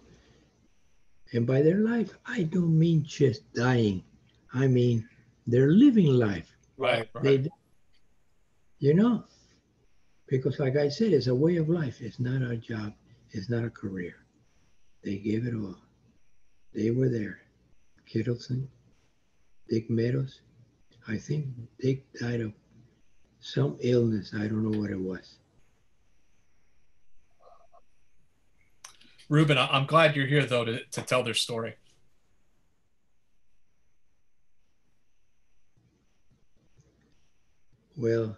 And by their life, I don't mean just dying. I mean they're living life. Right. right. They, you know, because like I said, it's a way of life. It's not a job. It's not a career. They gave it all. They were there. Kittleson, Dick Meadows. I think Dick died of some illness. I don't know what it was. Ruben, I'm glad you're here though to, to tell their story. Well,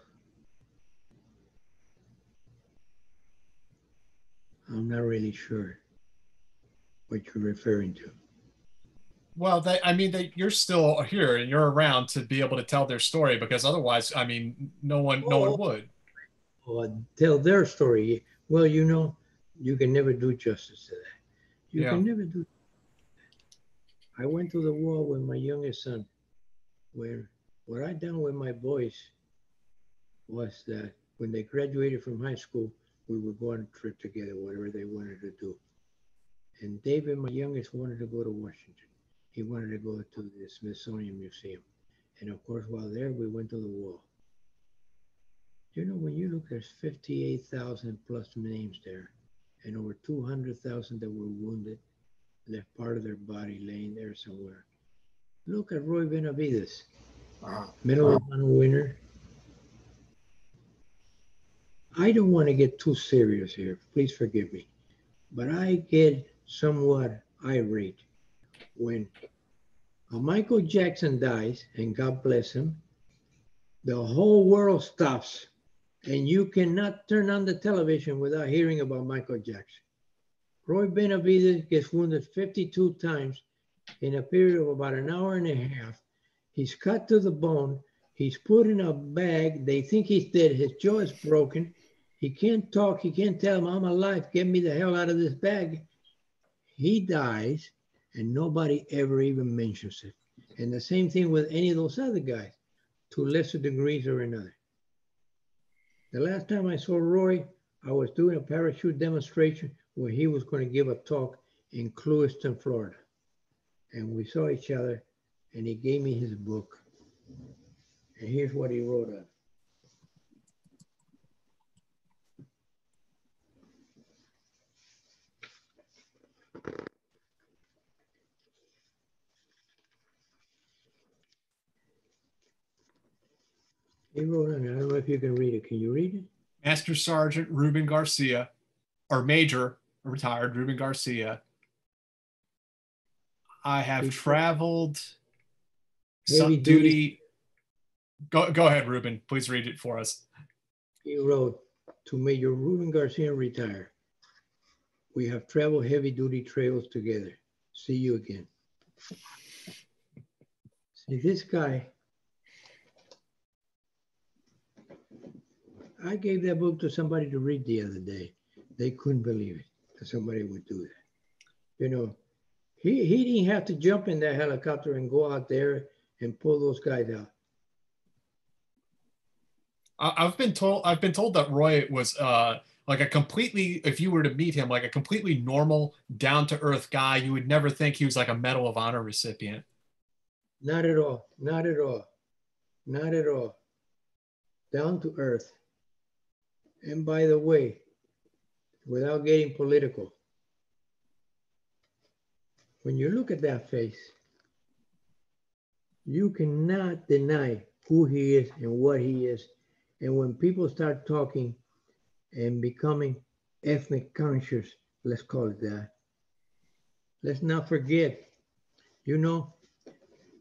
I'm not really sure what you're referring to. Well, they, I mean, they, you're still here and you're around to be able to tell their story because otherwise, I mean, no one, no one oh. would. Well, tell their story. Well, you know, you can never do justice to that. You Yeah. can never do. I went to the war with my youngest son. Where what I done with my boys was that when they graduated from high school, we would go on a trip together, whatever they wanted to do. And David, my youngest, wanted to go to Washington. He wanted to go to the Smithsonian Museum. And of course, while there, we went to the wall. You know, when you look, there's 58,000 plus names there, and over 200,000 that were wounded, left part of their body laying there somewhere. Look at Roy Benavidez, Medal of Honor winner. I don't want to get too serious here. Please forgive me. But I get somewhat irate when uh, Michael Jackson dies, and God bless him, the whole world stops, and you cannot turn on the television without hearing about Michael Jackson. Roy Benavidez gets wounded 52 times in a period of about an hour and a half. He's cut to the bone. He's put in a bag. They think he's dead. His jaw is broken. He can't talk. He can't tell them, I'm alive. Get me the hell out of this bag. He dies, and nobody ever even mentions it. And the same thing with any of those other guys, to lesser degrees or another. The last time I saw Roy, I was doing a parachute demonstration where he was going to give a talk in Clewiston, Florida. And we saw each other, and he gave me his book. And here's what he wrote on. it. I don't know if you can read it. Can you read it? Master Sergeant Ruben Garcia, or Major, retired Ruben Garcia. I have traveled some duty. duty. Go, go ahead, Ruben. Please read it for us. He wrote to Major Ruben Garcia retire. We have traveled heavy duty trails together. See you again. See, this guy, I gave that book to somebody to read the other day. They couldn't believe it that somebody would do that. You know, he, he didn't have to jump in that helicopter and go out there and pull those guys out. I've been told I've been told that Roy was uh like a completely if you were to meet him like a completely normal down to earth guy you would never think he was like a medal of honor recipient Not at all. Not at all. Not at all. Down to earth. And by the way, without getting political, when you look at that face, you cannot deny who he is and what he is. And when people start talking and becoming ethnic conscious, let's call it that, let's not forget, you know,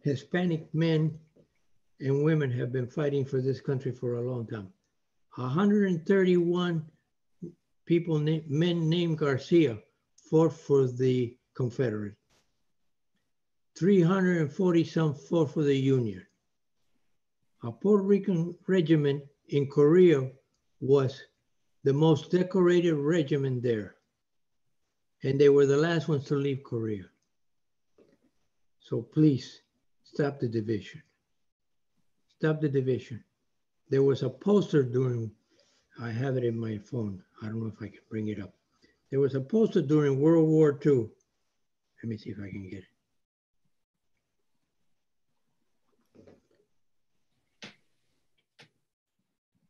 Hispanic men and women have been fighting for this country for a long time. 131 people, men named Garcia, fought for the Confederate. 340 some fought for the Union. A Puerto Rican regiment in Korea was the most decorated regiment there. And they were the last ones to leave Korea. So please stop the division. Stop the division. There was a poster during, I have it in my phone. I don't know if I can bring it up. There was a poster during World War II, Let me see if I can get it.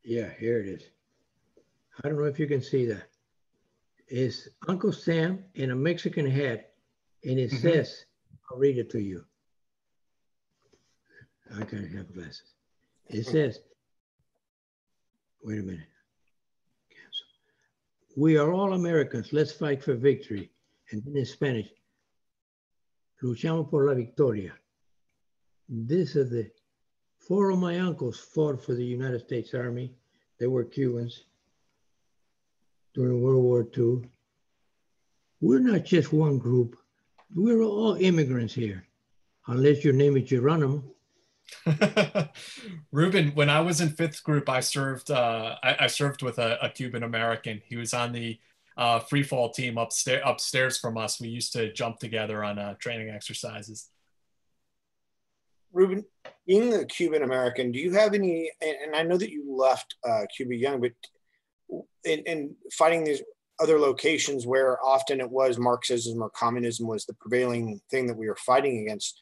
Yeah, here it is. I don't know if you can see that. It's Uncle Sam in a Mexican hat, and it Mhm. says, I'll read it to you. I gotta have glasses. It says, wait a minute. Cancel. We are all Americans. Let's fight for victory. And then in Spanish, luchamos por la victoria. This is the four of my uncles fought for the United States Army. They were Cubans during World War II. We're not just one group. We're all immigrants here, unless your name is Geronimo. Ruben, when I was in fifth group, I served. Uh, I, I served with a, a Cuban American. He was on the uh, free fall team upstairs. Upstairs from us, we used to jump together on uh, training exercises. Ruben, being a Cuban American, do you have any? And, and I know that you left uh, Cuba young, but in, in fighting these other locations where often it was Marxism or communism was the prevailing thing that we were fighting against,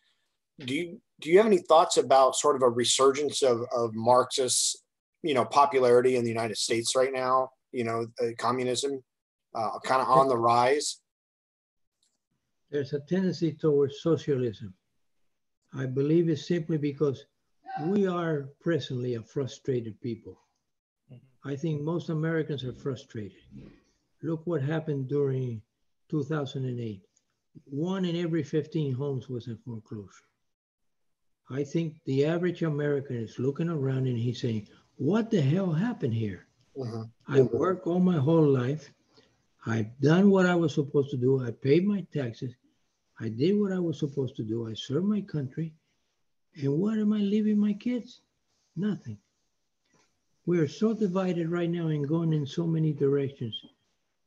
do you do you have any thoughts about sort of a resurgence of, of Marxist, you know, popularity in the United States right now? You know, uh, communism uh, kind of on the rise. There's a tendency towards socialism. I believe it's simply because we are presently a frustrated people. I think most Americans are frustrated. Look what happened during 2008. One in every 15 homes was in foreclosure. I think the average American is looking around and he's saying, What the hell happened here? Mm-hmm. I mm-hmm. worked all my whole life. I've done what I was supposed to do. I paid my taxes. I did what I was supposed to do. I served my country. And what am I leaving my kids? Nothing. We are so divided right now and going in so many directions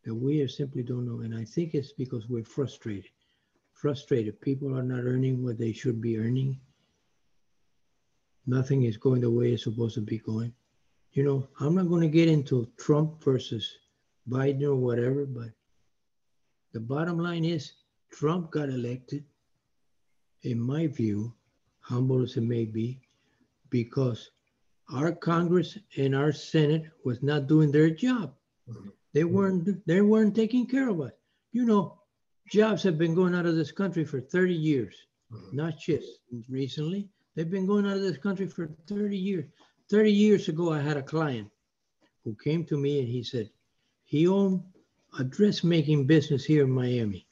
that we are simply don't know. And I think it's because we're frustrated. Frustrated. People are not earning what they should be earning. Nothing is going the way it's supposed to be going. You know, I'm not going to get into Trump versus Biden or whatever, but the bottom line is Trump got elected, in my view, humble as it may be, because our Congress and our Senate was not doing their job. They mm-hmm. weren't they weren't taking care of us. You know, jobs have been going out of this country for 30 years, mm-hmm. not just recently. They've been going out of this country for 30 years. 30 years ago, I had a client who came to me and he said he owned a dressmaking business here in Miami.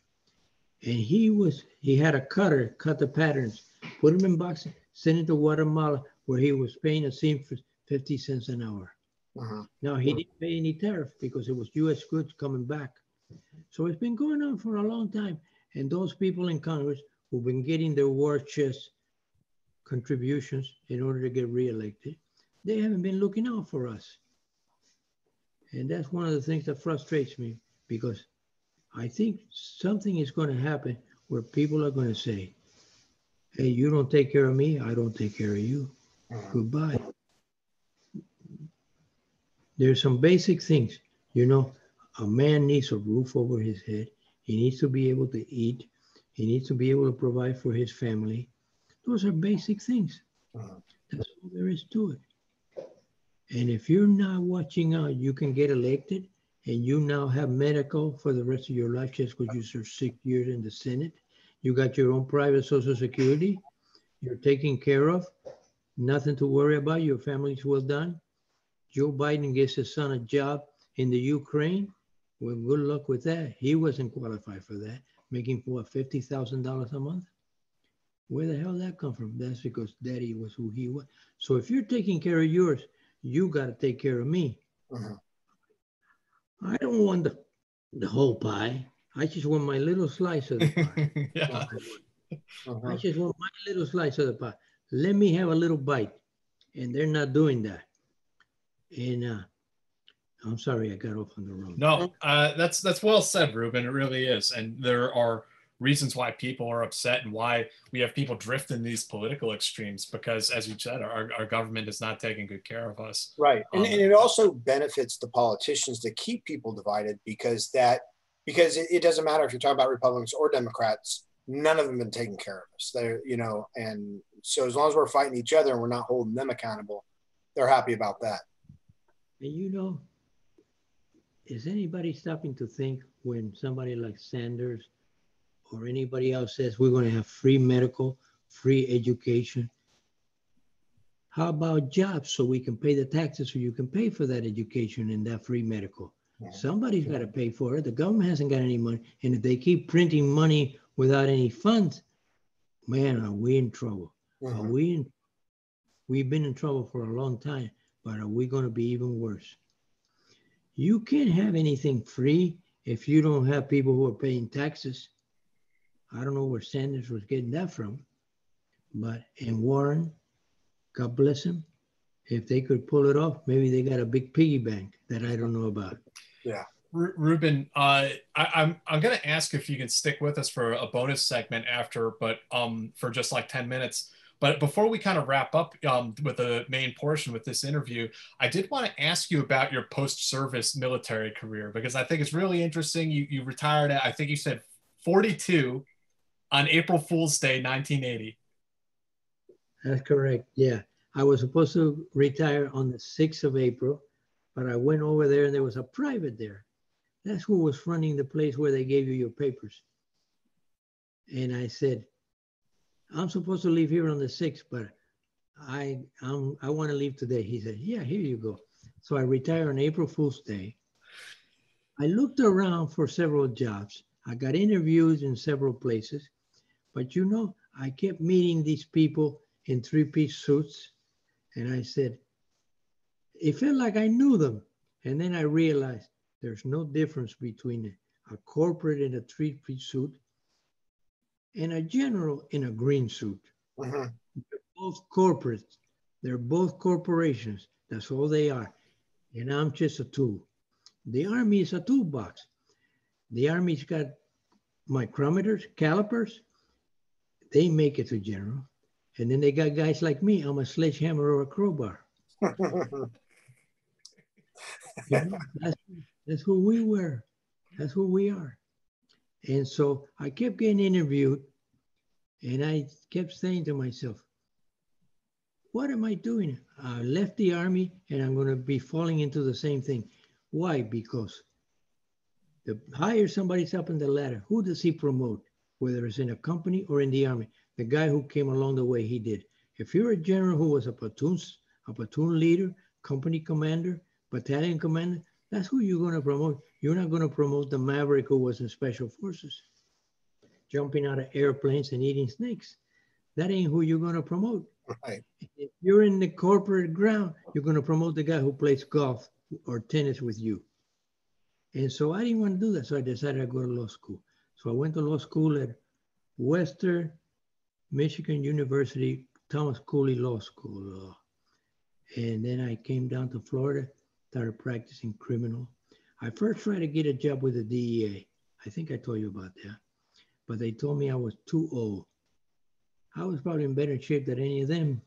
And he was he had a cutter cut the patterns, put them in boxes, send it to Guatemala where he was paying a seam for 50 cents an hour. Uh-huh. Now he didn't pay any tariff because it was U.S. goods coming back. So it's been going on for a long time. And those people in Congress who've been getting their war chest contributions in order to get reelected, they haven't been looking out for us. And that's one of the things that frustrates me because I think something is going to happen where people are going to say, hey, you don't take care of me, I don't take care of you. Uh-huh. Goodbye. There's some basic things, you know, a man needs a roof over his head. He needs to be able to eat. He needs to be able to provide for his family. Those are basic things. Uh-huh. That's all there is to it. And if you're not watching out, you can get elected and you now have medical for the rest of your life just because you served six years in the Senate. You got your own private Social Security. You're taken care of. Nothing to worry about. Your family's well done. Joe Biden gives his son a job in the Ukraine. Well, good luck with that. He wasn't qualified for that, making thousand dollars a month. Where the hell did that come from? That's because Daddy was who he was. So if you're taking care of yours, you got to take care of me. I don't want the, the whole pie. I just want my little slice of the pie. yeah. I just want my little slice of the pie. Let me have a little bite. And they're not doing that. And uh, I'm sorry I got off on the wrong. No, uh, that's that's well said, Ruben. It really is, and there are reasons why people are upset and why we have people drift in these political extremes because, as you said, our, our government is not taking good care of us. Right. And, Um, and it also benefits the politicians to keep people divided because that because it, it doesn't matter if you're talking about Republicans or Democrats. none of them been taking care of us. They're, you know, and so as long as we're fighting each other and we're not holding them accountable, they're happy about that. And you know, is anybody stopping to think when somebody like Sanders or anybody else says we're going to have free medical, free education? How about jobs so we can pay the taxes so you can pay for that education and that free medical? Yeah. Somebody's got to pay for it. The government hasn't got any money. And if they keep printing money without any funds, man, are we in trouble? Mm-hmm. Are we in? We've been in trouble for a long time, but are we going to be even worse? You can't have anything free if you don't have people who are paying taxes. I don't know where Sanders was getting that from, but in Warren, God bless him, if they could pull it off, maybe they got a big piggy bank that I don't know about. Yeah. Ruben, uh, I, am I'm, I'm gonna ask if you can stick with us for a bonus segment after, but um, for just like 10 minutes. But before we kind of wrap up um, with the main portion with this interview, I did want to ask you about your post-service military career because I think it's really interesting. You you retired at I think you said 42 on April Fool's Day, 1980. That's correct. Yeah, I was supposed to retire on the 6th of April, but I went over there and there was a private there. That's who was running the place where they gave you your papers. And I said, I'm supposed to leave here on the 6th, but I I'm, I want to leave today. He said, Yeah, here you go. So I retired on April Fool's Day. I looked around for several jobs. I got interviews in several places, but you know, I kept meeting these people in three piece suits. And I said, it felt like I knew them. And then I realized there's no difference between a corporate in a three piece suit and a general in a green suit. Uh-huh. They're both corporates. They're both corporations. That's all they are. And I'm just a tool. The Army is a toolbox. The Army's got micrometers, calipers. They make it to general. And then they got guys like me. I'm a sledgehammer or a crowbar. you know, that's, that's who we were. That's who we are. And so I kept getting interviewed and I kept saying to myself, what am I doing? I left the army and I'm going to be falling into the same thing. Why? Because the higher somebody's up in the ladder, who does he promote? Whether it's in a company or in the army, the guy who came along the way he did. If you're a general who was a platoon, a platoon leader, company commander, battalion commander, that's who you're going to promote. You're not going to promote the maverick who was in special forces, jumping out of airplanes and eating snakes. That ain't who you're going to promote. Right. If you're in the corporate ground, you're going to promote the guy who plays golf or tennis with you. And so I didn't want to do that. So I decided I'd go to law school. So I went to law school at Western Michigan University, Thomas Cooley Law School. Uh, and then I came down to Florida started practicing criminal. I first tried to get a job with the DEA. I think I told you about that. But they told me I was too old. I was probably in better shape than any of them.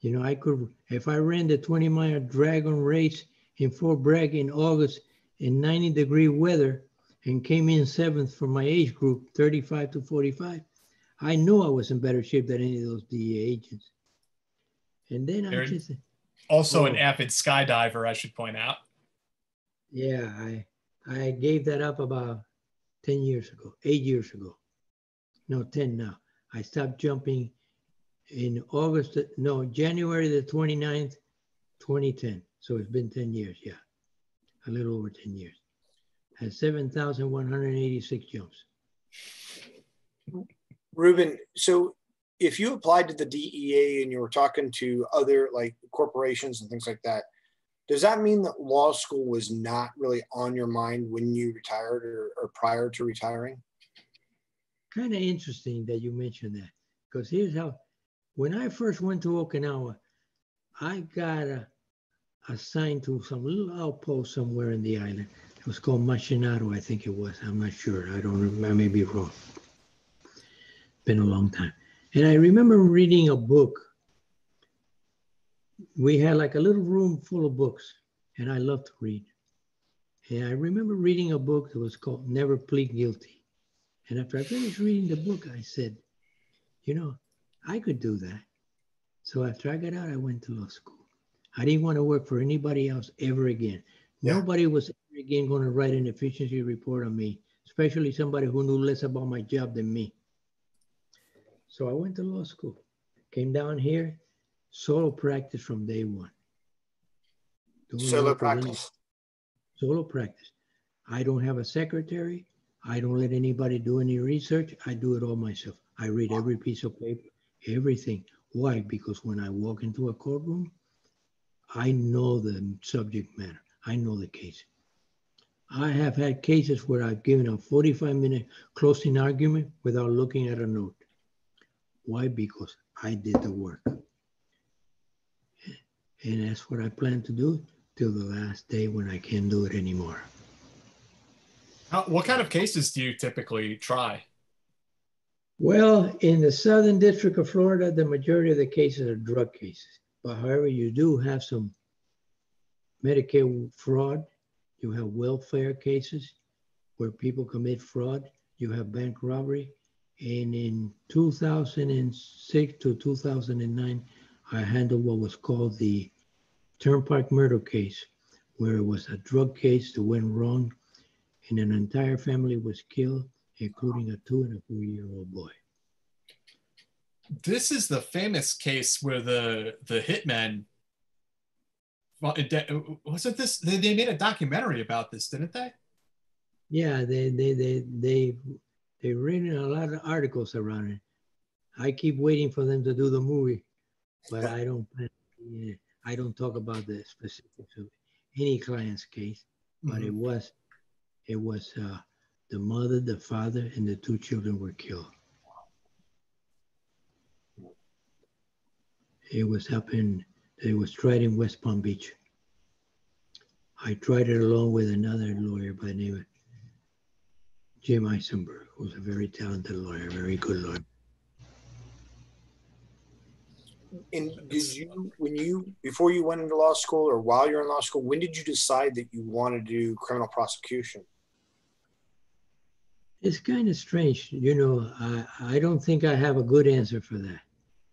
You know, I could, if I ran the 20 mile dragon race in Fort Bragg in August in 90 degree weather and came in seventh for my age group, 35 to 45, I knew I was in better shape than any of those DEA agents. And then I just, also an avid skydiver, I should point out. Yeah, I I gave that up about 10 years ago, eight years ago. No, 10 now. I stopped jumping in August, no, January the 29th, 2010. So it's been 10 years, yeah. A little over 10 years. Had 7,186 jumps. Ruben, so if you applied to the DEA and you were talking to other like corporations and things like that, does that mean that law school was not really on your mind when you retired or, or prior to retiring? Kind of interesting that you mentioned that because here's how when I first went to Okinawa, I got a, assigned to some little outpost somewhere in the island. It was called Machinato, I think it was. I'm not sure. I don't remember. I may be wrong. Been a long time. And I remember reading a book. We had like a little room full of books, and I loved to read. And I remember reading a book that was called Never Plead Guilty. And after I finished reading the book, I said, you know, I could do that. So after I got out, I went to law school. I didn't want to work for anybody else ever again. Yeah. Nobody was again going to write an efficiency report on me, especially somebody who knew less about my job than me. So I went to law school, came down here, solo practice from day one. Solo work with any- practice. Solo practice. I don't have a secretary. I don't let anybody do any research. I do it all myself. I read every piece of paper, everything. Why? Because when I walk into a courtroom, I know the subject matter. I know the case. I have had cases where I've given a 45 minute closing argument without looking at a note. Why? Because I did the work. And that's what I plan to do till the last day when I can't do it anymore. How, what kind of cases do you typically try? Well, in the Southern District of Florida, the majority of the cases are drug cases. But however, you do have some Medicare fraud. You have welfare cases where people commit fraud. You have bank robbery. And in 2006 to 2009, I handled what was called the Turnpike murder case, where it was a drug case that went wrong and an entire family was killed, including a two and a four year old boy. This is the famous case where the the hitmen. Well, it wasn't this? They, they made a documentary about this, didn't they? Yeah, they they they they they written a lot of articles around it. I keep waiting for them to do the movie, but I don't yeah, I don't talk about the specifics of any client's case. But it was it was uh, the mother, the father, and the two children were killed. It was up in it was tried in West Palm Beach. I tried it along with another lawyer by the name of Jim Eisenberg, who's a very talented lawyer, very good lawyer. And did you, when you, before you went into law school or while you're in law school, when did you decide that you wanted to do criminal prosecution? It's kind of strange, you know. I, I don't think I have a good answer for that.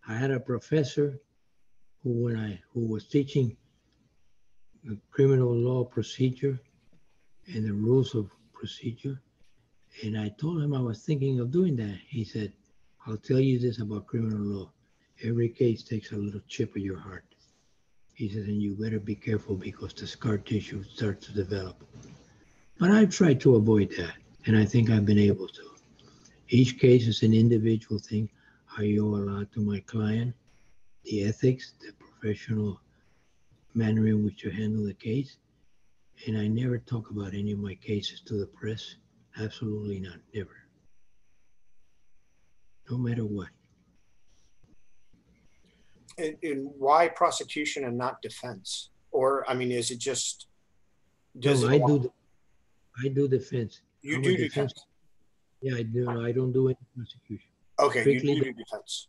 I had a professor who, when I who was teaching the criminal law procedure and the rules of procedure, and I told him I was thinking of doing that. He said, "I'll tell you this about criminal law: every case takes a little chip of your heart." He says, "and you better be careful because the scar tissue starts to develop." But I've tried to avoid that, and I think I've been able to. Each case is an individual thing. I owe a lot to my client, the ethics, the professional manner in which you handle the case. And I never talk about any of my cases to the press. Absolutely not. Never. No matter what. And, and why prosecution and not defense? Or, I mean, is it just, does no, it I do. The, I do defense. You I'm do defense. Yeah, I do. I don't do any prosecution. Okay, you Strictly do the- do defense.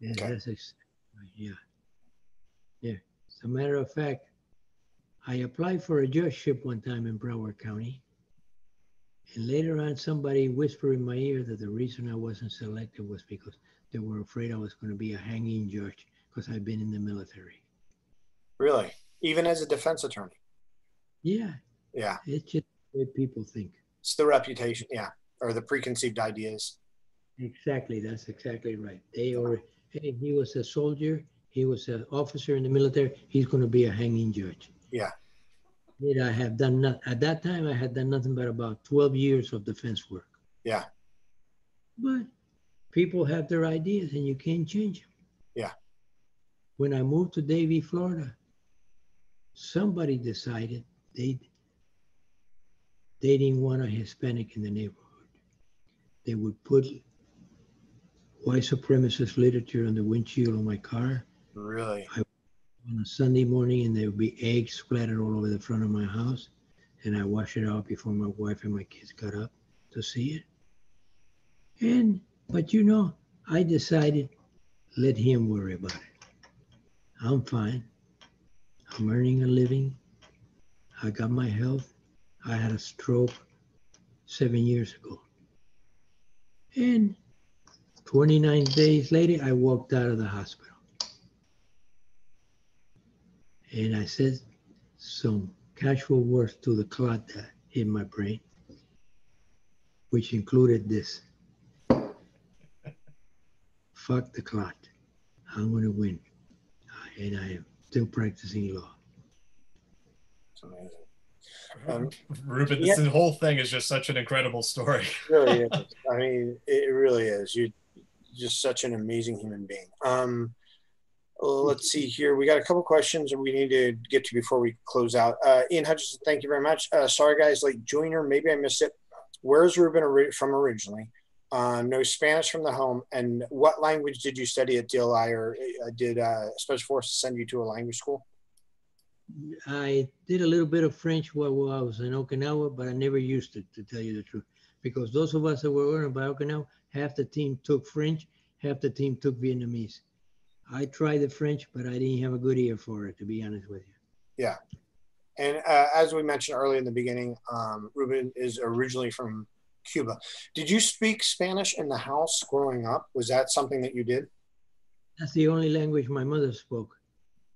Yeah, Okay. that's ex- yeah. Yeah. As a matter of fact, I applied for a judgeship one time in Broward County. And later on, somebody whispered in my ear that the reason I wasn't selected was because they were afraid I was going to be a hanging judge because I've been in the military. Really? Even as a defense attorney? Yeah, Yeah. it's just the way people think. It's the reputation. Yeah. Or the preconceived ideas. Exactly, that's exactly right. They already, hey, he was a soldier, he was an officer in the military, he's going to be a hanging judge. Yeah. Yet I have done not, at that time, I had done nothing but about 12 years of defense work. Yeah. But people have their ideas and you can't change them. Yeah. When I moved to Davie, Florida, somebody decided they they didn't want a Hispanic in the neighborhood. They would put white supremacist literature on the windshield of my car Really? on a Sunday morning, and there would be eggs splattered all over the front of my house. And I wash it out before my wife and my kids got up to see it. And, but you know, I decided let him worry about it. I'm fine. I'm earning a living. I got my health. I had a stroke seven years ago. And 29 days later, I walked out of the hospital. And I said some casual words to the clot that hit my brain, which included this fuck the clot. I'm going to win. And I am still practicing law. It's amazing. Um, Ruben, yeah. this whole thing is just such an incredible story. It really is. I mean, it really is. You're just such an amazing human being. Um, let's see here. We got a couple questions that we need to get to before we close out. Uh, Ian Hutchinson, thank you very much. Uh, sorry, guys, like joiner. Maybe I missed it. Where's Ruben from originally? Uh, no Spanish from the home. And what language did you study at DLI or uh, did uh, Special Forces send you to a language school? I did a little bit of French while, I was in Okinawa, but I never used it, to tell you the truth. Because those of us that were learning about Okinawa, half the team took French, half the team took Vietnamese. I tried the French, but I didn't have a good ear for it, to be honest with you. Yeah. And uh, as we mentioned earlier in the beginning, um, Ruben is originally from Cuba. Did you speak Spanish in the house growing up? Was that something that you did? That's the only language my mother spoke.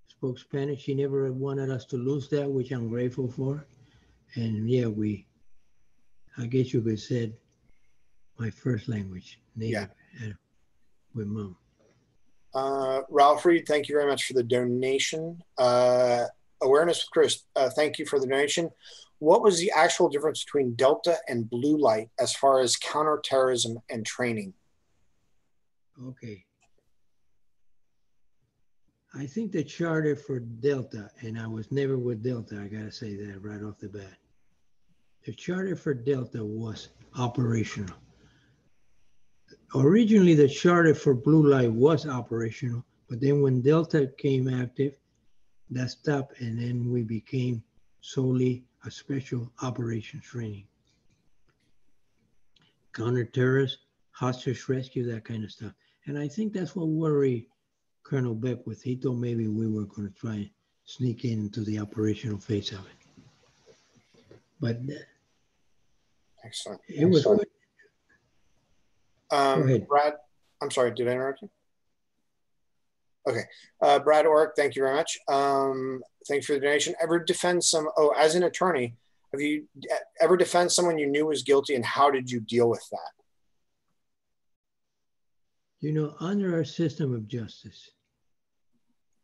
Spoke Spanish. She never wanted us to lose that, which I'm grateful for. And yeah, we, I guess you could say, my first language, native, uh, with mom. Uh, Ralph Reed, thank you very much for the donation. Uh, Awareness with Chris, uh, thank you for the donation. What was the actual difference between Delta and Blue Light as far as counterterrorism and training? Okay. I think the charter for Delta, and I was never with Delta, I gotta say that right off the bat. The charter for Delta was operational. Originally, the charter for Blue Light was operational, but then when Delta came active, that stopped, and then we became solely a special operations training. Counterterrorist, hostage rescue, that kind of stuff. And I think that's what worried Colonel Beckwith. He thought maybe we were going to try and sneak in into the operational phase of it. But uh, Excellent. it was Excellent. good. Um, Brad, I'm sorry, did I interrupt you? Okay. Uh, Brad Orrick, thank you very much. Um, thanks for the donation. Ever defend some, oh, as an attorney, have you ever defend someone you knew was guilty and how did you deal with that? You know, under our system of justice,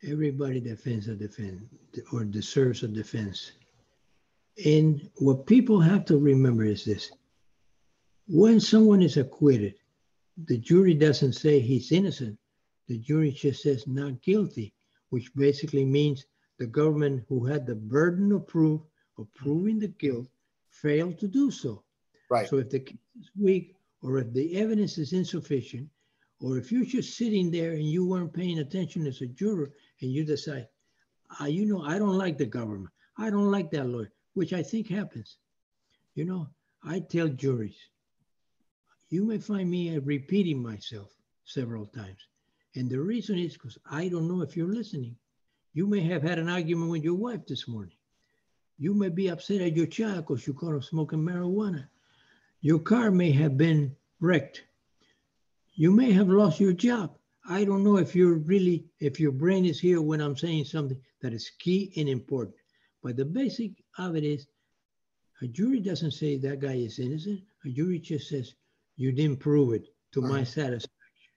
everybody defends a defense or deserves a defense. And what people have to remember is this when someone is acquitted, the jury doesn't say he's innocent. The jury just says not guilty, which basically means the government who had the burden of proof of proving the guilt failed to do so. Right. So if the case is weak or if the evidence is insufficient, or if you're just sitting there and you weren't paying attention as a juror and you decide, ah, you know, I don't like the government. I don't like that lawyer, which I think happens. You know, I tell juries, you may find me uh, repeating myself several times. And the reason is because I don't know if you're listening. You may have had an argument with your wife this morning. You may be upset at your child because you caught him smoking marijuana. Your car may have been wrecked. You may have lost your job. I don't know if you're really, if your brain is here when I'm saying something that is key and important. But the basic of it is a jury doesn't say that guy is innocent. A jury just says, you didn't prove it to my uh-huh. satisfaction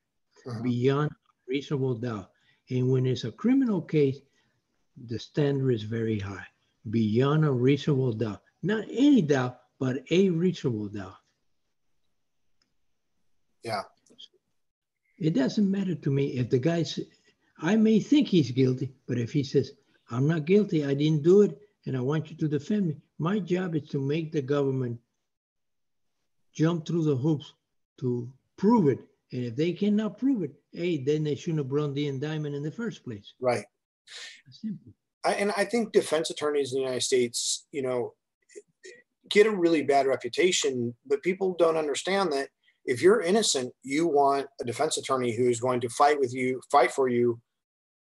uh-huh. beyond reasonable doubt. And when it's a criminal case, the standard is very high, beyond a reasonable doubt. Not any doubt, but a reasonable doubt. Yeah. It doesn't matter to me if the guy—I may think he's guilty, but if he says, I'm not guilty, I didn't do it, and I want you to defend me, my job is to make the government jump through the hoops to prove it. And if they cannot prove it, hey, then they shouldn't have brought the indictment in the first place. Right. I, and I think defense attorneys in the United States, you know, get a really bad reputation, but people don't understand that if you're innocent, you want a defense attorney who is going to fight with you, fight for you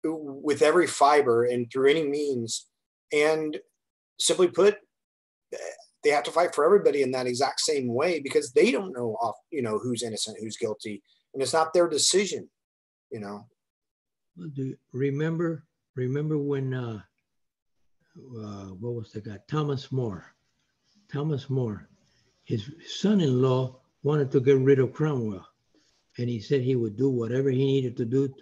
with every fiber and through any means. And simply put, they have to fight for everybody in that exact same way because they don't know off, you know, who's innocent, who's guilty, and it's not their decision, you know. Do remember remember when uh, uh, what was the guy Thomas More? Thomas More, his son-in-law wanted to get rid of Cromwell, and he said he would do whatever he needed to do to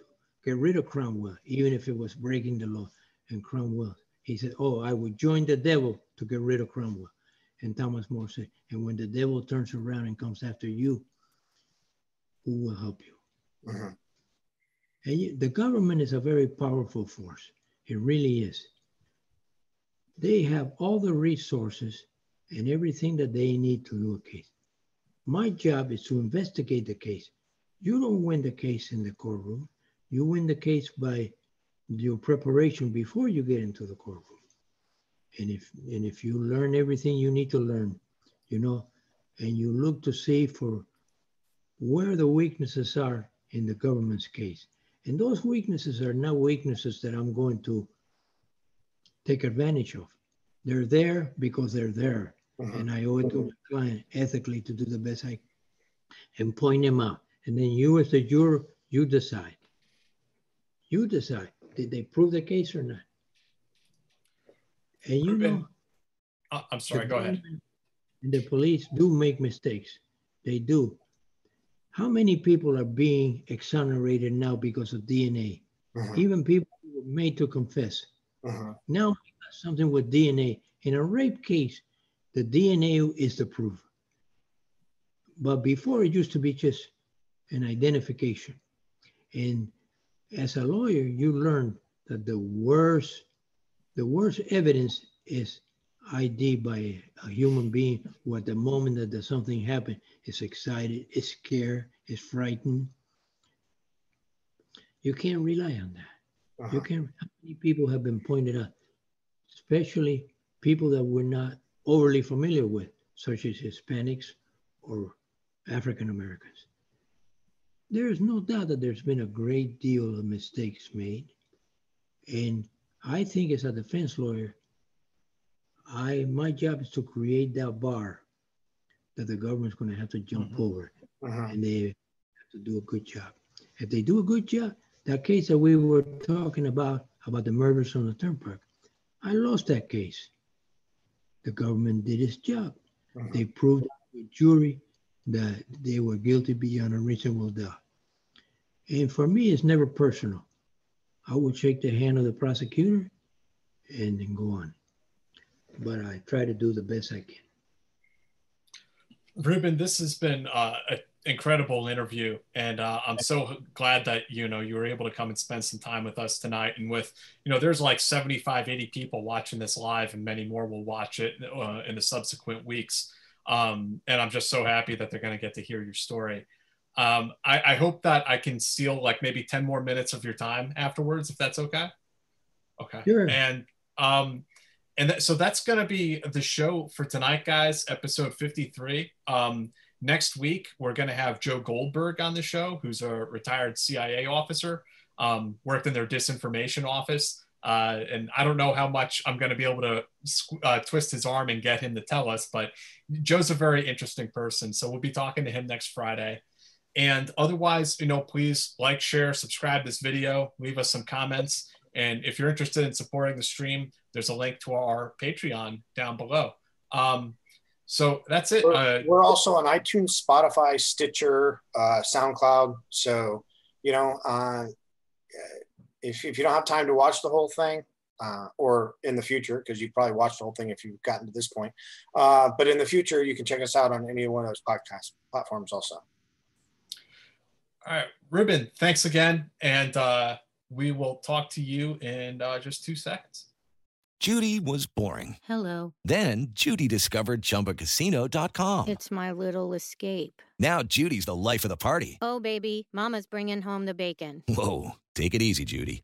get rid of Cromwell, even if it was breaking the law. And Cromwell, he said, "Oh, I would join the devil to get rid of Cromwell." And Thomas More said, "And when the devil turns around and comes after you, who will help you?" Mhm. And you, the government is a very powerful force. It really is. They have all the resources and everything that they need to do a case. My job is to investigate the case. You don't win the case in the courtroom. You win the case by your preparation before you get into the courtroom. And if and if you learn everything you need to learn, you know, and you look to see for where the weaknesses are in the government's case. And those weaknesses are not weaknesses that I'm going to take advantage of. They're there because they're there. Mm-hmm. And I owe it to the client ethically to do the best I can and point them out. And then you, as the juror, you decide. You decide. Did they prove the case or not? And you know, Uh, I'm sorry. Go ahead. and the police do make mistakes. They do. How many people are being exonerated now because of DNA? Even people who were made to confess. Now, something with DNA. In a rape case, the DNA is the proof. But before, it used to be just an identification. And as a lawyer, you learn that the worst, the worst evidence is ID by a, human being who at the moment that there's something happened is excited, is scared, is frightened. You can't rely on that. Uh-huh. You can't. how many people have been pointed out, especially people that we're not overly familiar with, such as Hispanics or African Americans. There is no doubt that there's been a great deal of mistakes made. And I think as a defense lawyer, I my job is to create that bar that the government's going to have to jump mm-hmm. over, uh-huh. and they have to do a good job. If they do a good job, that case that we were talking about about the murders on the turnpike, I lost that case. The government did its job. Uh-huh. They proved to the jury that they were guilty beyond a reasonable doubt. And for me, it's never personal. I would shake the hand of the prosecutor and then go on. But I try to do the best I can. Ruben, this has been uh, an incredible interview, and uh, I'm so glad that you know you were able to come and spend some time with us tonight. And with you know, there's like 75, 80 people watching this live, and many more will watch it uh, in the subsequent weeks. Um, and I'm just so happy that they're going to get to hear your story. Um, I, I hope that I can steal like maybe 10 more minutes of your time afterwards, if that's okay. Okay. Sure. And um, and that, so that's going to be the show for tonight, guys. Episode 53. Um, next week, we're going to have Joe Goldberg on the show, who's a retired CIA officer, um, worked in their disinformation office. Uh, and I don't know how much I'm going to be able to uh, twist his arm and get him to tell us, but Joe's a very interesting person. So we'll be talking to him next Friday. And otherwise, you know, please like, share, subscribe this video, leave us some comments. And if you're interested in supporting the stream, there's a link to our Patreon down below. Um, so that's it. We're, Uh, we're also on iTunes, Spotify, Stitcher, uh, SoundCloud. So, you know, uh, if, if you don't have time to watch the whole thing, uh, or in the future, because you probably watched the whole thing if you've gotten to this point, uh, but in the future, you can check us out on any one of those podcast platforms also. All right, Ruben, thanks again. And uh, we will talk to you in uh, just two seconds. Judy was boring. Hello. Then Judy discovered ChumbaCasino.com. It's my little escape. Now Judy's the life of the party. Oh, baby, Mama's bringing home the bacon. Whoa, take it easy, Judy.